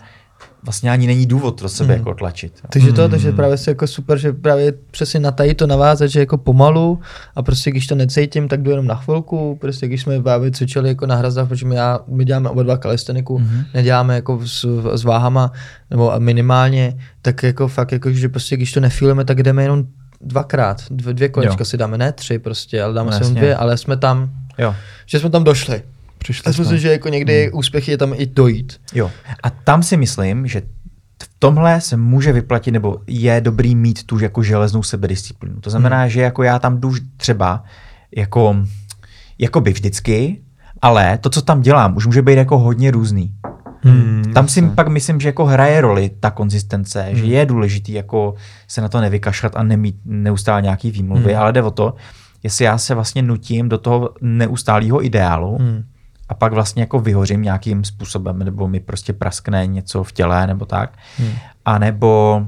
Vlastně ani není důvod to sebe Mm. jako tlačit. jo. Takže to, takže Hmm. právě se jako super, že právě přesně na tady to navázat, že jako pomalu a prostě když to necítím, tak jdu jenom na chvilku, prostě když jsme právě cvičili jako na hrazdách, protože my, já, my děláme oba dva kalisteniku, mm-hmm. neděláme jako s, s, váhama, nebo minimálně, tak jako fakt jako, že prostě když to nefílíme, tak jdeme jenom dvakrát, dvě, dvě kolečka Jo. si dáme, ne tři prostě, ale dáme No si jenom dvě, ale jsme tam, Jo. že jsme tam došli. Přišli Myslím jsme. si, že jako někdy úspěch je tam i dojít. jo. A tam si myslím, že v tomhle se může vyplatit, nebo je dobrý mít tu jako železnou sebedisciplínu. To znamená, Hmm. že jako já tam jdu třeba jako, jako by vždycky, ale to, co tam dělám, už může být jako hodně různý. Hmm, Tam si pak myslím, že jako hraje roli ta konzistence, Hmm. že je důležitý jako se na to nevykašlat a nemít neustále nějaký výmluvy, Hmm. ale jde o to, jestli já se vlastně nutím do toho neustálého ideálu Hmm. A pak vlastně jako vyhořím nějakým způsobem, nebo mi prostě praskne něco v těle nebo tak, Hmm. a nebo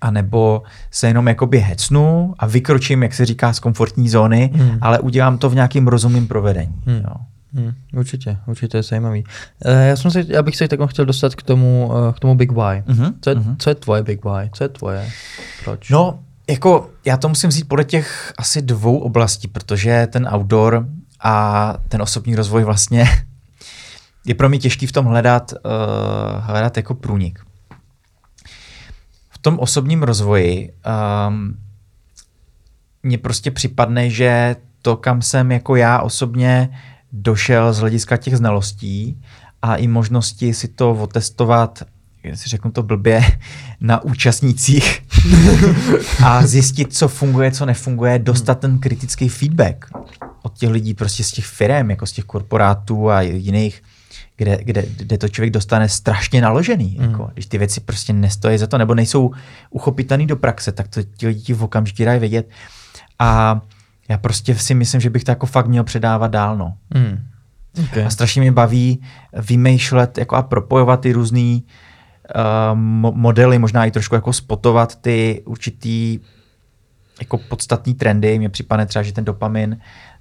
a nebo se jenom jakoby hecnu a vykročím, jak se říká, z komfortní zóny, Hmm. ale udělám to v nějakým rozumným provedení. Hmm. Jo. Hmm, určitě, určitě je zajímavý. Uh, já, jsem se, já bych se tak chtěl dostat k tomu, uh, k tomu Big Why. Mhm, Co, je, mhm. co je tvoje Big Why? Co je tvoje? Proč? No, jako já to musím vzít podle těch asi dvou oblastí, protože ten outdoor a ten osobní rozvoj vlastně je pro mě těžký v tom hledat, uh, hledat jako průnik. V tom osobním rozvoji um, mně prostě připadne, že to, kam jsem jako já osobně došel z hlediska těch znalostí a i možnosti si to otestovat, si řeknu to blbě, na účastnících a zjistit, co funguje, co nefunguje, dostat ten kritický feedback od těch lidí, prostě z těch firm, jako z těch korporátů a jiných, kde, kde, kde to člověk dostane strašně naložený. Mm. Jako, když ty věci prostě nestojí za to, nebo nejsou uchopitelné do praxe, tak to ti lidi v okamžitě dají vědět. A já prostě si myslím, že bych to jako fakt měl předávat dál. No. Hmm. Okay. A strašně mě baví vymýšlet jako a propojovat ty různý uh, mo- modely, možná i trošku jako spotovat ty určitý jako podstatný trendy. Mně připadne třeba, že ten dopamin,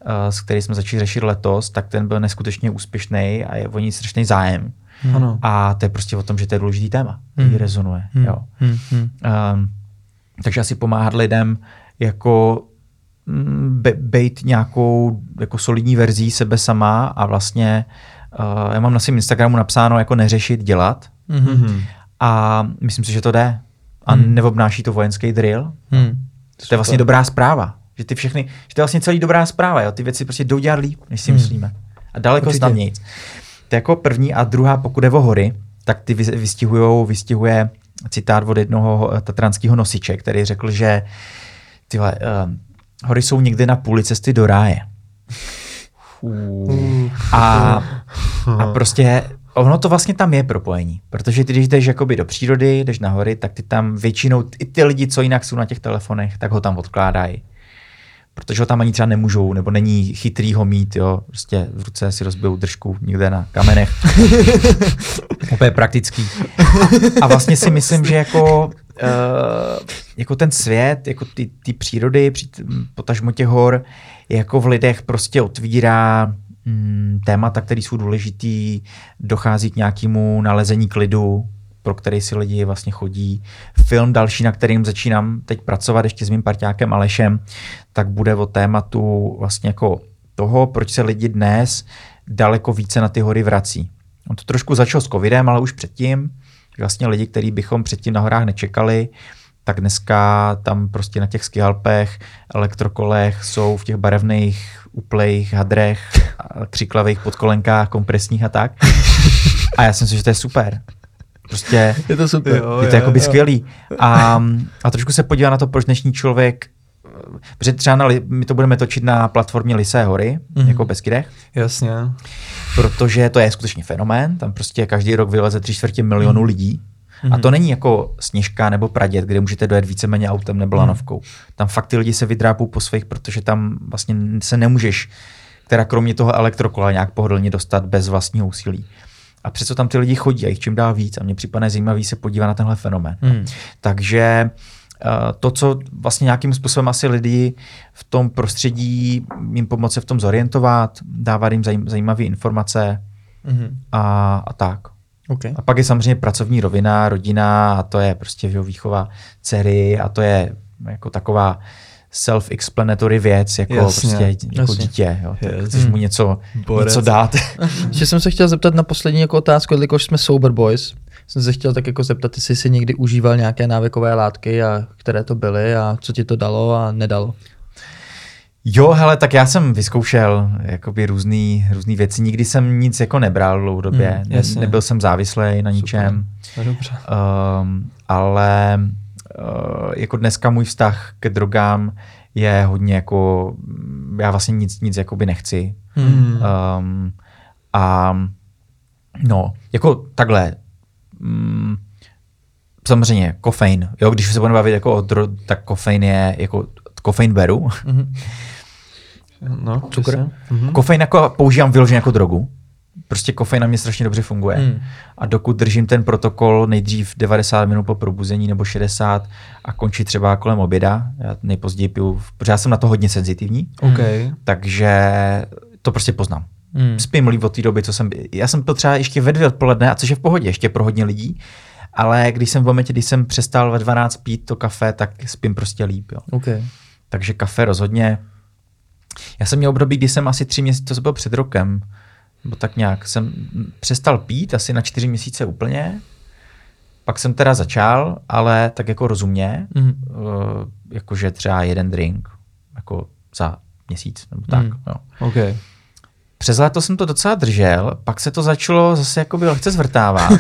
uh, s který jsme začali řešit letos, tak ten byl neskutečně úspěšný a je o ní strašný zájem. Hmm. Ano. A to je prostě o tom, že to je důležitý téma, který Hmm. rezonuje. Hmm. Jo. Hmm. Um, takže asi pomáhat lidem jako mm, be, být nějakou jako solidní verzí sebe sama a vlastně uh, já mám na svém Instagramu napsáno jako neřešit, dělat Mhm. A myslím si, že to jde. A Hmm. neobnáší to vojenský drill. Hmm. To je vlastně dobrá zpráva. Že ty všechny, že to je vlastně celý dobrá zpráva. Jo? Ty věci prostě jdou dělat líp, než si Hmm. myslíme. A daleko Určitě. snadněji. To je jako první a druhá, pokud je o hory, tak ty vys- vystihujou, vystihuje citát od jednoho tatranského nosiče, který řekl, že tyhle, uh, hory jsou někde na půli cesty do ráje. A, a prostě ono to vlastně tam je propojení, protože ty, když jdeš jakoby do přírody, jdeš na hory, tak ty tam většinou, i ty lidi, co jinak jsou na těch telefonech, tak ho tam odkládají. Protože ho tam ani třeba nemůžou, nebo není chytrý ho mít, jo. Prostě v ruce si rozbijou držku někde na kamenech. Úplně praktický. A vlastně si myslím, že jako, uh, jako ten svět, jako ty, ty přírody, potažmo těch hor, jako v lidech prostě otvírá témata, které jsou důležitý, dochází k nějakému nalezení klidu, pro který si lidi vlastně chodí. Film další, na kterým začínám teď pracovat ještě s mým parťákem Alešem, tak bude o tématu vlastně jako toho, proč se lidi dnes daleko více na ty hory vrací. On to trošku začal s covidem, ale už předtím, vlastně lidi, kteří bychom předtím na horách nečekali, tak dneska tam prostě na těch skialpech, elektrokolech jsou v těch barevných uplejch hadrech, křiklavých podkolenkách, kompresních a tak. A já si myslím, že to je super. Prostě Je to super. Jo, je to jakoby skvělý. A, a trošku se podívá na to, proč dnešní člověk Protože třeba na, my to budeme točit na platformě Lisé hory, Mhm. mm. jako Beskydech, Jasně. protože to je skutečně fenomén, tam prostě každý rok vyleze tři čtvrtě milionu Mhm. lidí. A to není jako Sněžka nebo Pradět, kde můžete dojet víceméně autem nebo Mhm. lanovkou. Tam fakt ty lidi se vydrápou po svých, protože tam vlastně se nemůžeš, která kromě toho elektrokola nějak pohodlně dostat bez vlastního úsilí. A přesto tam ty lidi chodí a jich čím dál víc a mně připadne zajímavý se podívat na tenhle fenomén. Hmm. Takže eh, to, co vlastně nějakým způsobem asi lidi v tom prostředí jim pomoci v tom zorientovat, dávat jim zajím, zajímavé informace Mhm. a, a tak. Okay. A pak je samozřejmě pracovní rovina, rodina a to je prostě výchova dcery a to je jako taková self-explanatory věc, jako Jasně, prostě jako jasně. dítě. Jo. Tak Yes. chceš mu něco, Borec. něco dát. Ještě jsem se chtěl zeptat na poslední jako otázku, jelikož jsme Sober Boys, jsem se chtěl tak jako zeptat, jestli jsi někdy užíval nějaké návykové látky a které to byly a co ti to dalo a nedalo. Jo, hele, tak já jsem vyzkoušel jakoby různý, různý věci. Nikdy jsem nic jako nebral dlouhodobě. Mm, Mm, ne, nebyl jsem závislý na ničem. No, dobře. Um, ale uh, jako dneska můj vztah ke drogám je hodně jako, já vlastně nic, nic jakoby nechci. Hmm. Um, a no, jako takhle, mm, samozřejmě kofein, jo, když se budeme bavit jako o dro, tak kofein je, jako kofein beru. Mhm. No, Cukr? Mhm. Kofein jako používám vyloženě jako drogu. Prostě kofein na mě strašně dobře funguje. Hmm. A dokud držím ten protokol nejdřív 90 minut po probuzení nebo 60 a končí třeba kolem oběda, já nejpozději piju, protože já jsem na to hodně senzitivní, OK. takže to prostě poznám. Hmm. Spím líp od té doby, co jsem, já jsem pil třeba ještě ve dvě odpoledne, a což je v pohodě, ještě pro hodně lidí, ale když jsem v momentě, kdy jsem přestal ve 12 pít to kafe, tak spím prostě líp. Jo. Okay. Takže kafe rozhodně. Já jsem měl období, kdy jsem asi tři měsíce, to bylo před rokem, nebo tak nějak, jsem přestal pít asi na čtyři měsíce úplně. Pak jsem teda začal, ale tak jako rozumně, uh, jakože třeba jeden drink, jako za měsíc, nebo tak. Mhm. Jo. OK. Přes léto jsem to docela držel, pak se to začalo zase jakoby lehce zvrtávat.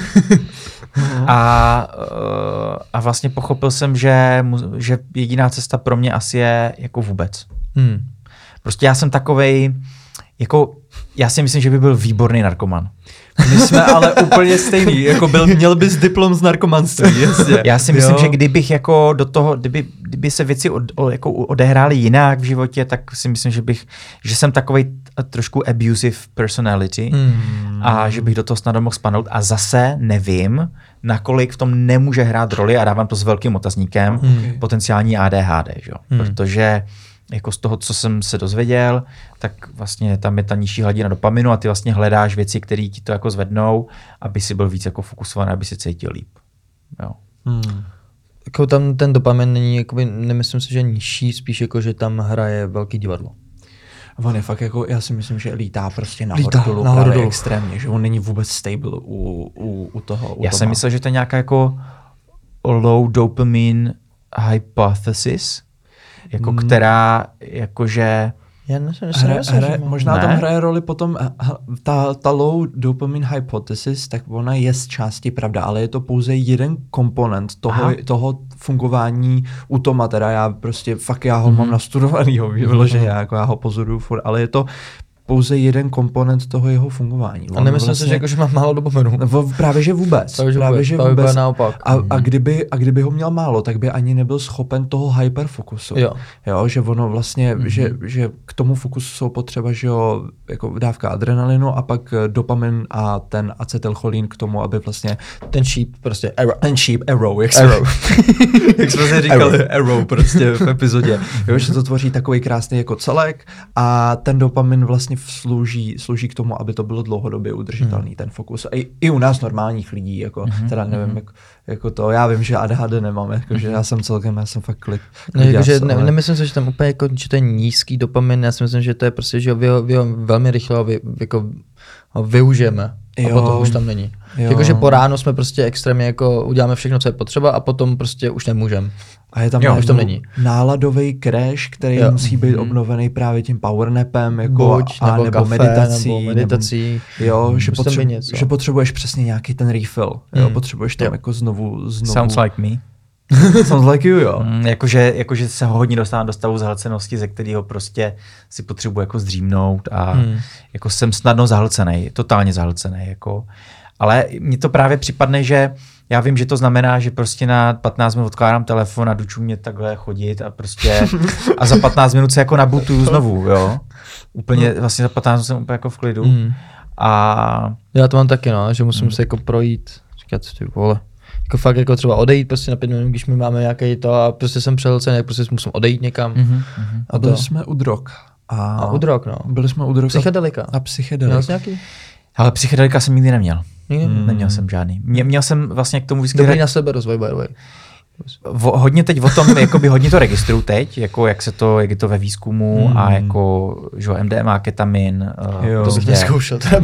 a, uh, a vlastně pochopil jsem, že, že jediná cesta pro mě asi je jako vůbec. Hmm. Prostě já jsem takovej, jako, já si myslím, že by byl výborný narkoman. My jsme ale úplně stejný, jako byl, měl bys diplom z narkomanství, jasně. Já si myslím, Jo. že kdybych jako do toho, kdyby, kdyby se věci od, o, jako odehrály jinak v životě, tak si myslím, že bych, že jsem takovej t- trošku abusive personality Hmm. a že bych do toho snadno mohl spadnout a zase nevím, nakolik v tom nemůže hrát roli a dávám to s velkým otazníkem Hmm. potenciální ADHD, že? Hmm. protože jako z toho, co jsem se dozvěděl, tak vlastně tam je ta nižší hladina dopaminu a ty vlastně hledáš věci, které ti to jako zvednou, aby si byl víc jako fokusovaný, aby si cítil líp. Jo. Hmm. Jako tam ten dopamin není, jakoby, nemyslím si, že nižší, spíš jako, že tam hraje velký divadlo. On je fakt jako, já si myslím, že lítá prostě nahoru Lítá dolů, nahoru právě dolů. extrémně, že on není vůbec stable u, u, u toho. U Já toho. jsem myslel, že to je nějaká jako low dopamine hypothesis, jako Hmm. která jakože Já nevím, Hra, hra, možná Ne? tam hraje roli potom eh, ta, ta low dopamine hypothesis, tak ona je z části pravda, ale je to pouze jeden komponent toho, Aha. toho fungování u Toma, teda já prostě fakt já ho Mhm. mám nastudovanýho, vyloženě, jako já ho pozoruju furt, ale je to pouze jeden komponent toho jeho fungování. A nemyslím si, že, jako, že má málo dopaminu. No, právě že vůbec. Právě, že právě, vůbec. že Právě vůbec. úplně naopak. A, a, kdyby, a kdyby ho měl málo, tak by ani nebyl schopen toho hyperfokusu. Jo. Jo, že ono vlastně, mm-hmm. že, že k tomu fokusu jsou potřeba, že jo, jako dávka adrenalinu a pak eh, dopamin a ten acetylcholín k tomu, aby vlastně Ten sheep prostě, arrow. ten sheep arrow, jak Arrow. jsme, jak jsme si říkali, arrow. arrow prostě v epizodě. Jo, že to tvoří takový krásný jako celek a ten dopamin vlastně slouží, slouží k tomu, aby to bylo dlouhodobě udržitelný, Hmm. ten fokus. I, I u nás normálních lidí, jako, Mhm, teda nevím, jak, jako to, já vím, že ADHD nemám, jako, že já jsem celkem, já jsem fakt klid. Ne, jako, že ne, ale- nemyslím si, že tam úplně jako, že to je nízký dopamin, já si myslím, že to je prostě, že v jeho, v jeho velmi rychle, v, jako ho využijeme a Jo. potom už tam není. Jo. Jakože po ráno jsme prostě extrémně jako uděláme všechno, co je potřeba a potom prostě už nemůžeme. A je tam, Jo, už tam najednou není. náladový crash, který Jo. musí být obnovený právě tím powernapem, jako Buď, a, nebo, nebo kafe, meditací, nebo meditací. Jo, že, Musí tam být potřebu, něco. že potřebuješ přesně nějaký ten refill. Jo, Mm. potřebuješ tam Jo. jako znovu, znovu. Sounds like me. Sounds like you, jo. Mm, jakože, jakože se hodně dostávám do stavu zahlcenosti, ze kterého prostě si potřebuji jako zdřímnout a Hmm. jako jsem snadno zahlcený, totálně zahlcený. Jako. Ale mně to právě připadne, že já vím, že to znamená, že prostě na 15 minut odkládám telefon a duču mě takhle chodit a prostě a za 15 minut se jako nabutuju znovu, jo. Úplně vlastně za 15 minut jsem úplně jako v klidu. Mm. A Já to mám taky, no, že musím se jako projít, říkat ty vole. Jako fakt jako třeba odejít prostě na pět minut, když my máme nějaký to a prostě jsem přehlcený, jak prostě musím odejít někam. mhm, mhm. A A byli to. jsme u drog. A, A u drog, no. Byli jsme u drog. Psychedelika. A psychedelik. Měl jsi nějaký? Ale psychedelika jsem nikdy neměl. Nikdy? Mm. Neměl jsem žádný. Mě, měl jsem vlastně k tomu vždycky Dobrý na sebe rozvoj, by the way. Hodně teď o tom, jakoby hodně to registruju teď, jako jak se to, jak je to ve výzkumu Hmm. a jako, že jo, MDMA, ketamin. uh, Jo. To bych neskoušel, teda.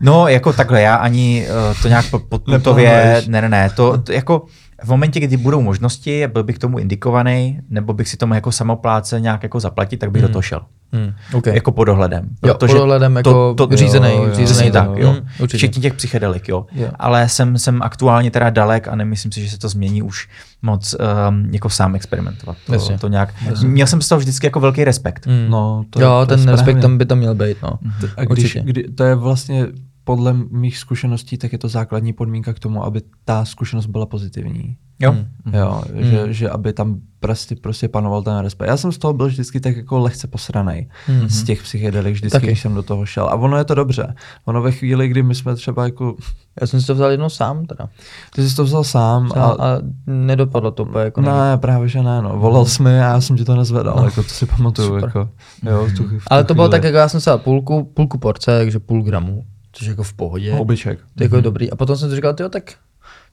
No, jako takhle, já ani uh, to nějak po- podputově, ne, ne, ne, to, to jako v momentě, kdy budou možnosti, byl bych k tomu indikovaný, nebo bych si tomu jako samopláce nějak jako zaplatit, tak bych Hmm. do toho šel. Hmm, okay. Jako pod dohledem. Jo, pod dohledem jako řízenej, jo, jo, řízenej Přesně tak, jo. Mm, určitě. Včetně těch psychedelik, jo. Jo. Ale jsem, jsem aktuálně teda dalek a nemyslím si, že se to změní už moc um, jako sám experimentovat. To, Jasně. to nějak, Jasně. měl jsem z toho vždycky jako velký respekt. Mm. No, to, jo, to ten respekt tam by tam měl být, no. A když, kdy, to je vlastně podle mých zkušeností, tak je to základní podmínka k tomu, aby ta zkušenost byla pozitivní. Jo. Mm. Mhm. Jo, Mm. že, že aby tam prostě, prostě panoval ten respekt. Já jsem z toho byl vždycky tak jako lehce posranej Mhm. z těch psychedelik, vždycky, Taky. když jsem do toho šel. A ono je to dobře. Ono ve chvíli, kdy my jsme třeba jako, Já jsem si to vzal jednou sám teda. ty jsi to vzal sám A, a, a nedopadlo to úplně jako ne, právě že ne, no. Volal jsi mi a já jsem ti to nezvedal, No. jako to si pamatuju, Super. jako, jo, v tu, v tu Ale to bylo chvíli. tak, jako já jsem dal půlku, půlku porce, takže půl gramu, což jako v pohodě. Obyček. To je jako dobrý. A potom jsem si říkal, jo, tak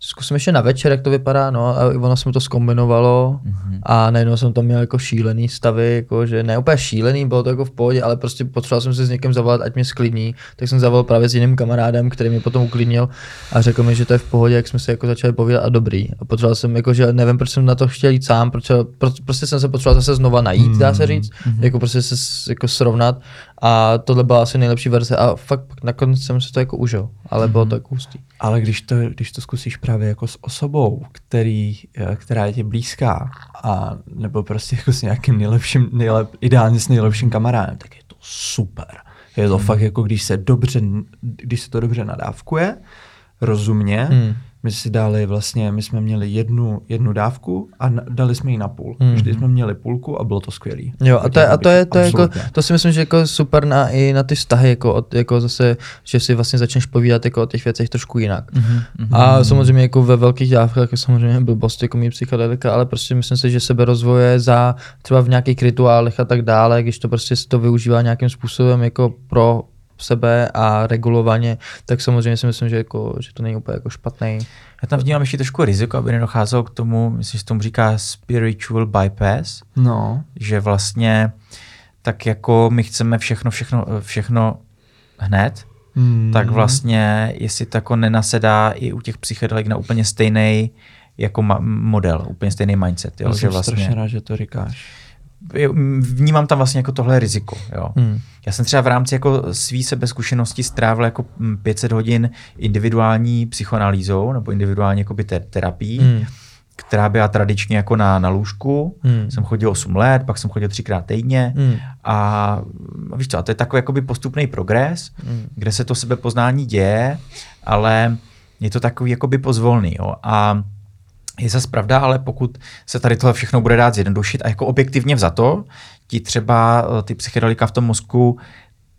zkusím ještě na večer, jak to vypadá, no a ono se mi to zkombinovalo Mhm. a najednou jsem tam měl jako šílený stavy, jako že ne úplně šílený, bylo to jako v pohodě, ale prostě potřeboval jsem si s někým zavolat, ať mě sklidní, tak jsem zavolal právě s jiným kamarádem, který mě potom uklidnil a řekl mi, že to je v pohodě, jak jsme si jako začali povídat a dobrý. A potřeboval jsem jako, že nevím, proč jsem na to chtěl jít sám, proč, pro, prostě jsem se potřeboval zase znova najít, dá se říct, jako prostě se jako srovnat a tohle byla asi nejlepší verze a fakt nakonec jsem si to jako užil, ale bylo to jako hustý. Ale když to, když to zkusíš právě jako s osobou, který, eh, která je ti blízká, a nebo prostě jako s nějakým nejlepším, nejlep, ideálně s nejlepším kamarádem, tak je to super. Je to fakt jako, když se dobře, když se to dobře nadávkuje, rozumně, Hmm. My si dali vlastně, my jsme měli jednu, jednu dávku a dali jsme ji na půl. Hmm. Vždy jsme měli půlku a bylo to skvělý. Jo, a to je, a to je, to je jako, to si myslím, že jako super na, i na ty vztahy, jako, od, jako zase, že si vlastně začneš povídat jako o těch věcech trošku jinak. Mhm, mhm. A samozřejmě jako ve velkých dávkách, jako samozřejmě blbost, jako mít psychedelika, ale prostě myslím si, že seberozvoje za třeba v nějakých rituálech a tak dále, když to prostě se to využívá nějakým způsobem jako pro sebe a regulovaně, tak samozřejmě si myslím, že, jako, že to není úplně jako špatný. Já tam vnímám ještě trošku riziko, aby nedocházelo k tomu, myslím, že se tomu říká spiritual bypass, No, že vlastně tak jako my chceme všechno, všechno, všechno hned, hmm. tak vlastně, jestli to jako nenasedá i u těch psychedelik na úplně stejný jako ma- model, úplně stejný mindset, jo, Já že jsem vlastně strašně rád, že to říkáš. Vnímám tam vlastně jako tohle riziko, jo. Hmm. Já jsem třeba v rámci jako svý sebezkušenosti strávil jako mm, 500 hodin individuální psychoanalýzou nebo individuální jakoby te- terapií, Hmm. která byla tradičně jako na, na lůžku. Hmm. Jsem chodil 8 let, pak jsem chodil třikrát týdně Hmm. a a víš co, a to je takový jakoby postupný progres, Hmm. kde se to sebepoznání děje, ale je to takový jakoby pozvolný. Jo? A je zase pravda, ale pokud se tady tohle všechno bude dát zjednodušit a jako objektivně vzato, ti třeba eh, ty psychedelika v tom mozku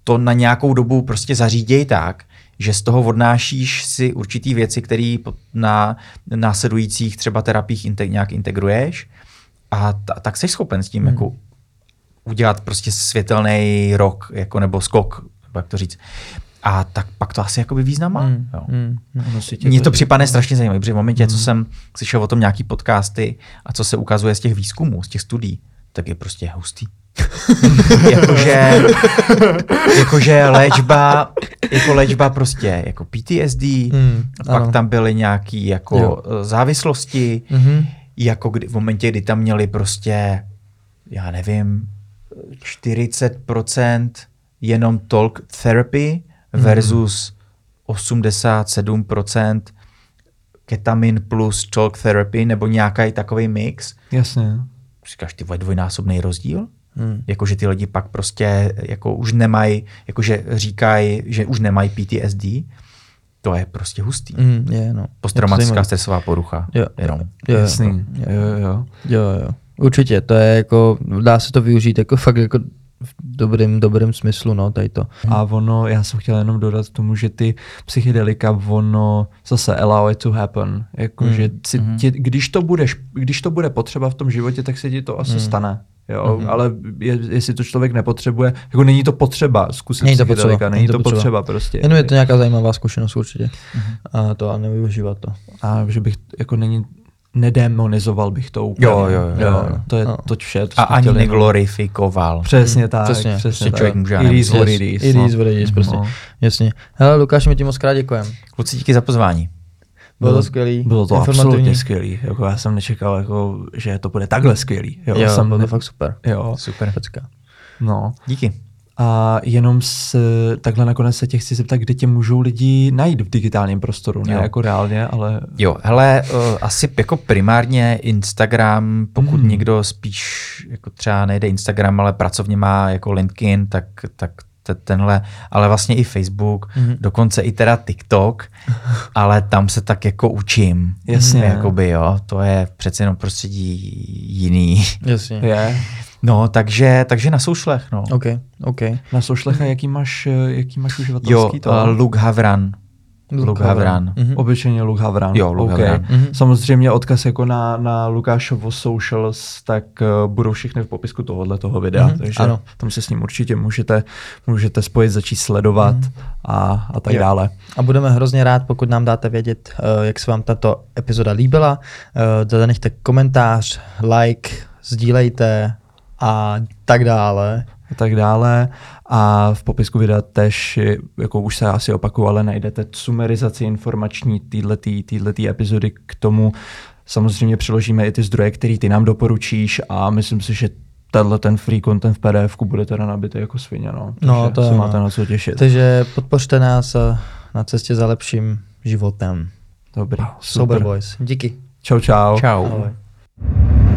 to na nějakou dobu prostě zařídějí tak, že z toho odnášíš si určitý věci, které na následujících třeba terapiích inte, nějak integruješ a ta, tak jsi schopen s tím Hmm. jako udělat prostě světelný rok, jako nebo skok, nebo jak to říct. A tak pak to asi jakoby význam má. Hmm. Jo. Hmm. Tě Mně to připadne strašně zajímavé, protože v momentě, Hmm. co jsem slyšel o tom nějaký podcasty a co se ukazuje z těch výzkumů, z těch studií, tak je prostě hustý. jakože, jakože léčba, jako léčba prostě jako PTSD, Mm, pak ano. tam byly nějaký jako Jo. závislosti, Mhm. jako kdy, v momentě, kdy tam měli prostě, já nevím, 40% jenom talk therapy versus 87% ketamin plus talk therapy nebo nějaký takový mix. Jasně. Říkáš, ty dvojnásobný rozdíl? Mm. Jakože ty lidi pak prostě jako už nemají, jakože říkají, že už nemají PTSD, to je prostě hustý. Mm. Je, no. Posttraumatická stresová porucha. Jo, jenom. Jo, jo, Jasný. jo. Jo, jo, jo. Jo, jo. Určitě, to je jako, dá se to využít jako fakt jako v dobrým, dobrým smyslu, no, tady to. A ono, já jsem chtěl jenom dodat k tomu, že ty psychedelika, ono zase allow it to happen. Jako, Mm, že si, mhm. ti, když, to budeš, když to bude potřeba v tom životě, tak se ti to asi Mm. stane. Jo, Mhm. ale je, jestli to člověk nepotřebuje, jako není to potřeba zkusit Není to psychedelika, potřeba, není to potřeba, prostě. Jenom je to nějaká zajímavá zkušenost určitě. Mhm. A to a nevyužívat to. A že bych, jako není, nedemonizoval bych to úplně. Jo, jo, jo, jo, jo. To je Jo. to vše. To A ani neglorifikoval. Přesně Mm, tak. přesně. Přesně, tak. člověk může, já It is what it is. It is what it is, prostě. No. Jasně. Hele, Lukáš, my ti moc krát děkujem. Kluci, díky za pozvání. Bylo to skvělý. Bylo to informativní. absolutně skvělý. Jako já jsem nečekal, jako, že to bude takhle skvělý. Jo, Jo, jsem, bylo to fakt super. jo, Super. Pecka. no. Díky. A jenom s, takhle nakonec se tě chci zeptat, kde tě můžou lidi najít v digitálním prostoru. Ne Jo. jako reálně, ale Jo, hele, uh, asi jako primárně Instagram, pokud hmm. někdo spíš jako třeba nejde Instagram, ale pracovně má jako LinkedIn, tak, tak te- tenhle, ale vlastně i Facebook, Mhm. mm-hmm. dokonce i teda TikTok, ale tam se tak jako učím. Jasně. Jakoby jo, to je přece jenom prostředí jiný. Jasně. je. No, takže, takže na soušlech, no. OK, OK. Na sošlech a jaký máš, eh, jaký máš Jo, uživatelský to? uh, Luke Havran. Luke Havran. Mhm. Obyčejně Luke Havran. Jo, Luke OK. Havran. Mhm. Samozřejmě odkaz jako na, na Lukášovo socials, tak uh, budou všechny v popisku tohohle toho videa, Mhm, takže ano. tam se s ním určitě můžete, můžete spojit, začít sledovat a, a tak Jo. dále. A budeme hrozně rád, pokud nám dáte vědět, eh, jak se vám tato epizoda líbila. Eh, Zanechte komentář, like, sdílejte a tak dále. a tak dále. A v popisku videa tež, jako už se asi opakuju, ale najdete sumerizaci informační této epizody k tomu. Samozřejmě přiložíme i ty zdroje, které ty nám doporučíš a myslím si, že tenhle ten free content v pdf bude teda nabitý jako svině. No, No, Takže to se máte no. na co těšit. Takže podpořte nás na cestě za lepším životem. Dobrý, Sober super. Boys. Díky. Čau, čau. Čau. Ahoj.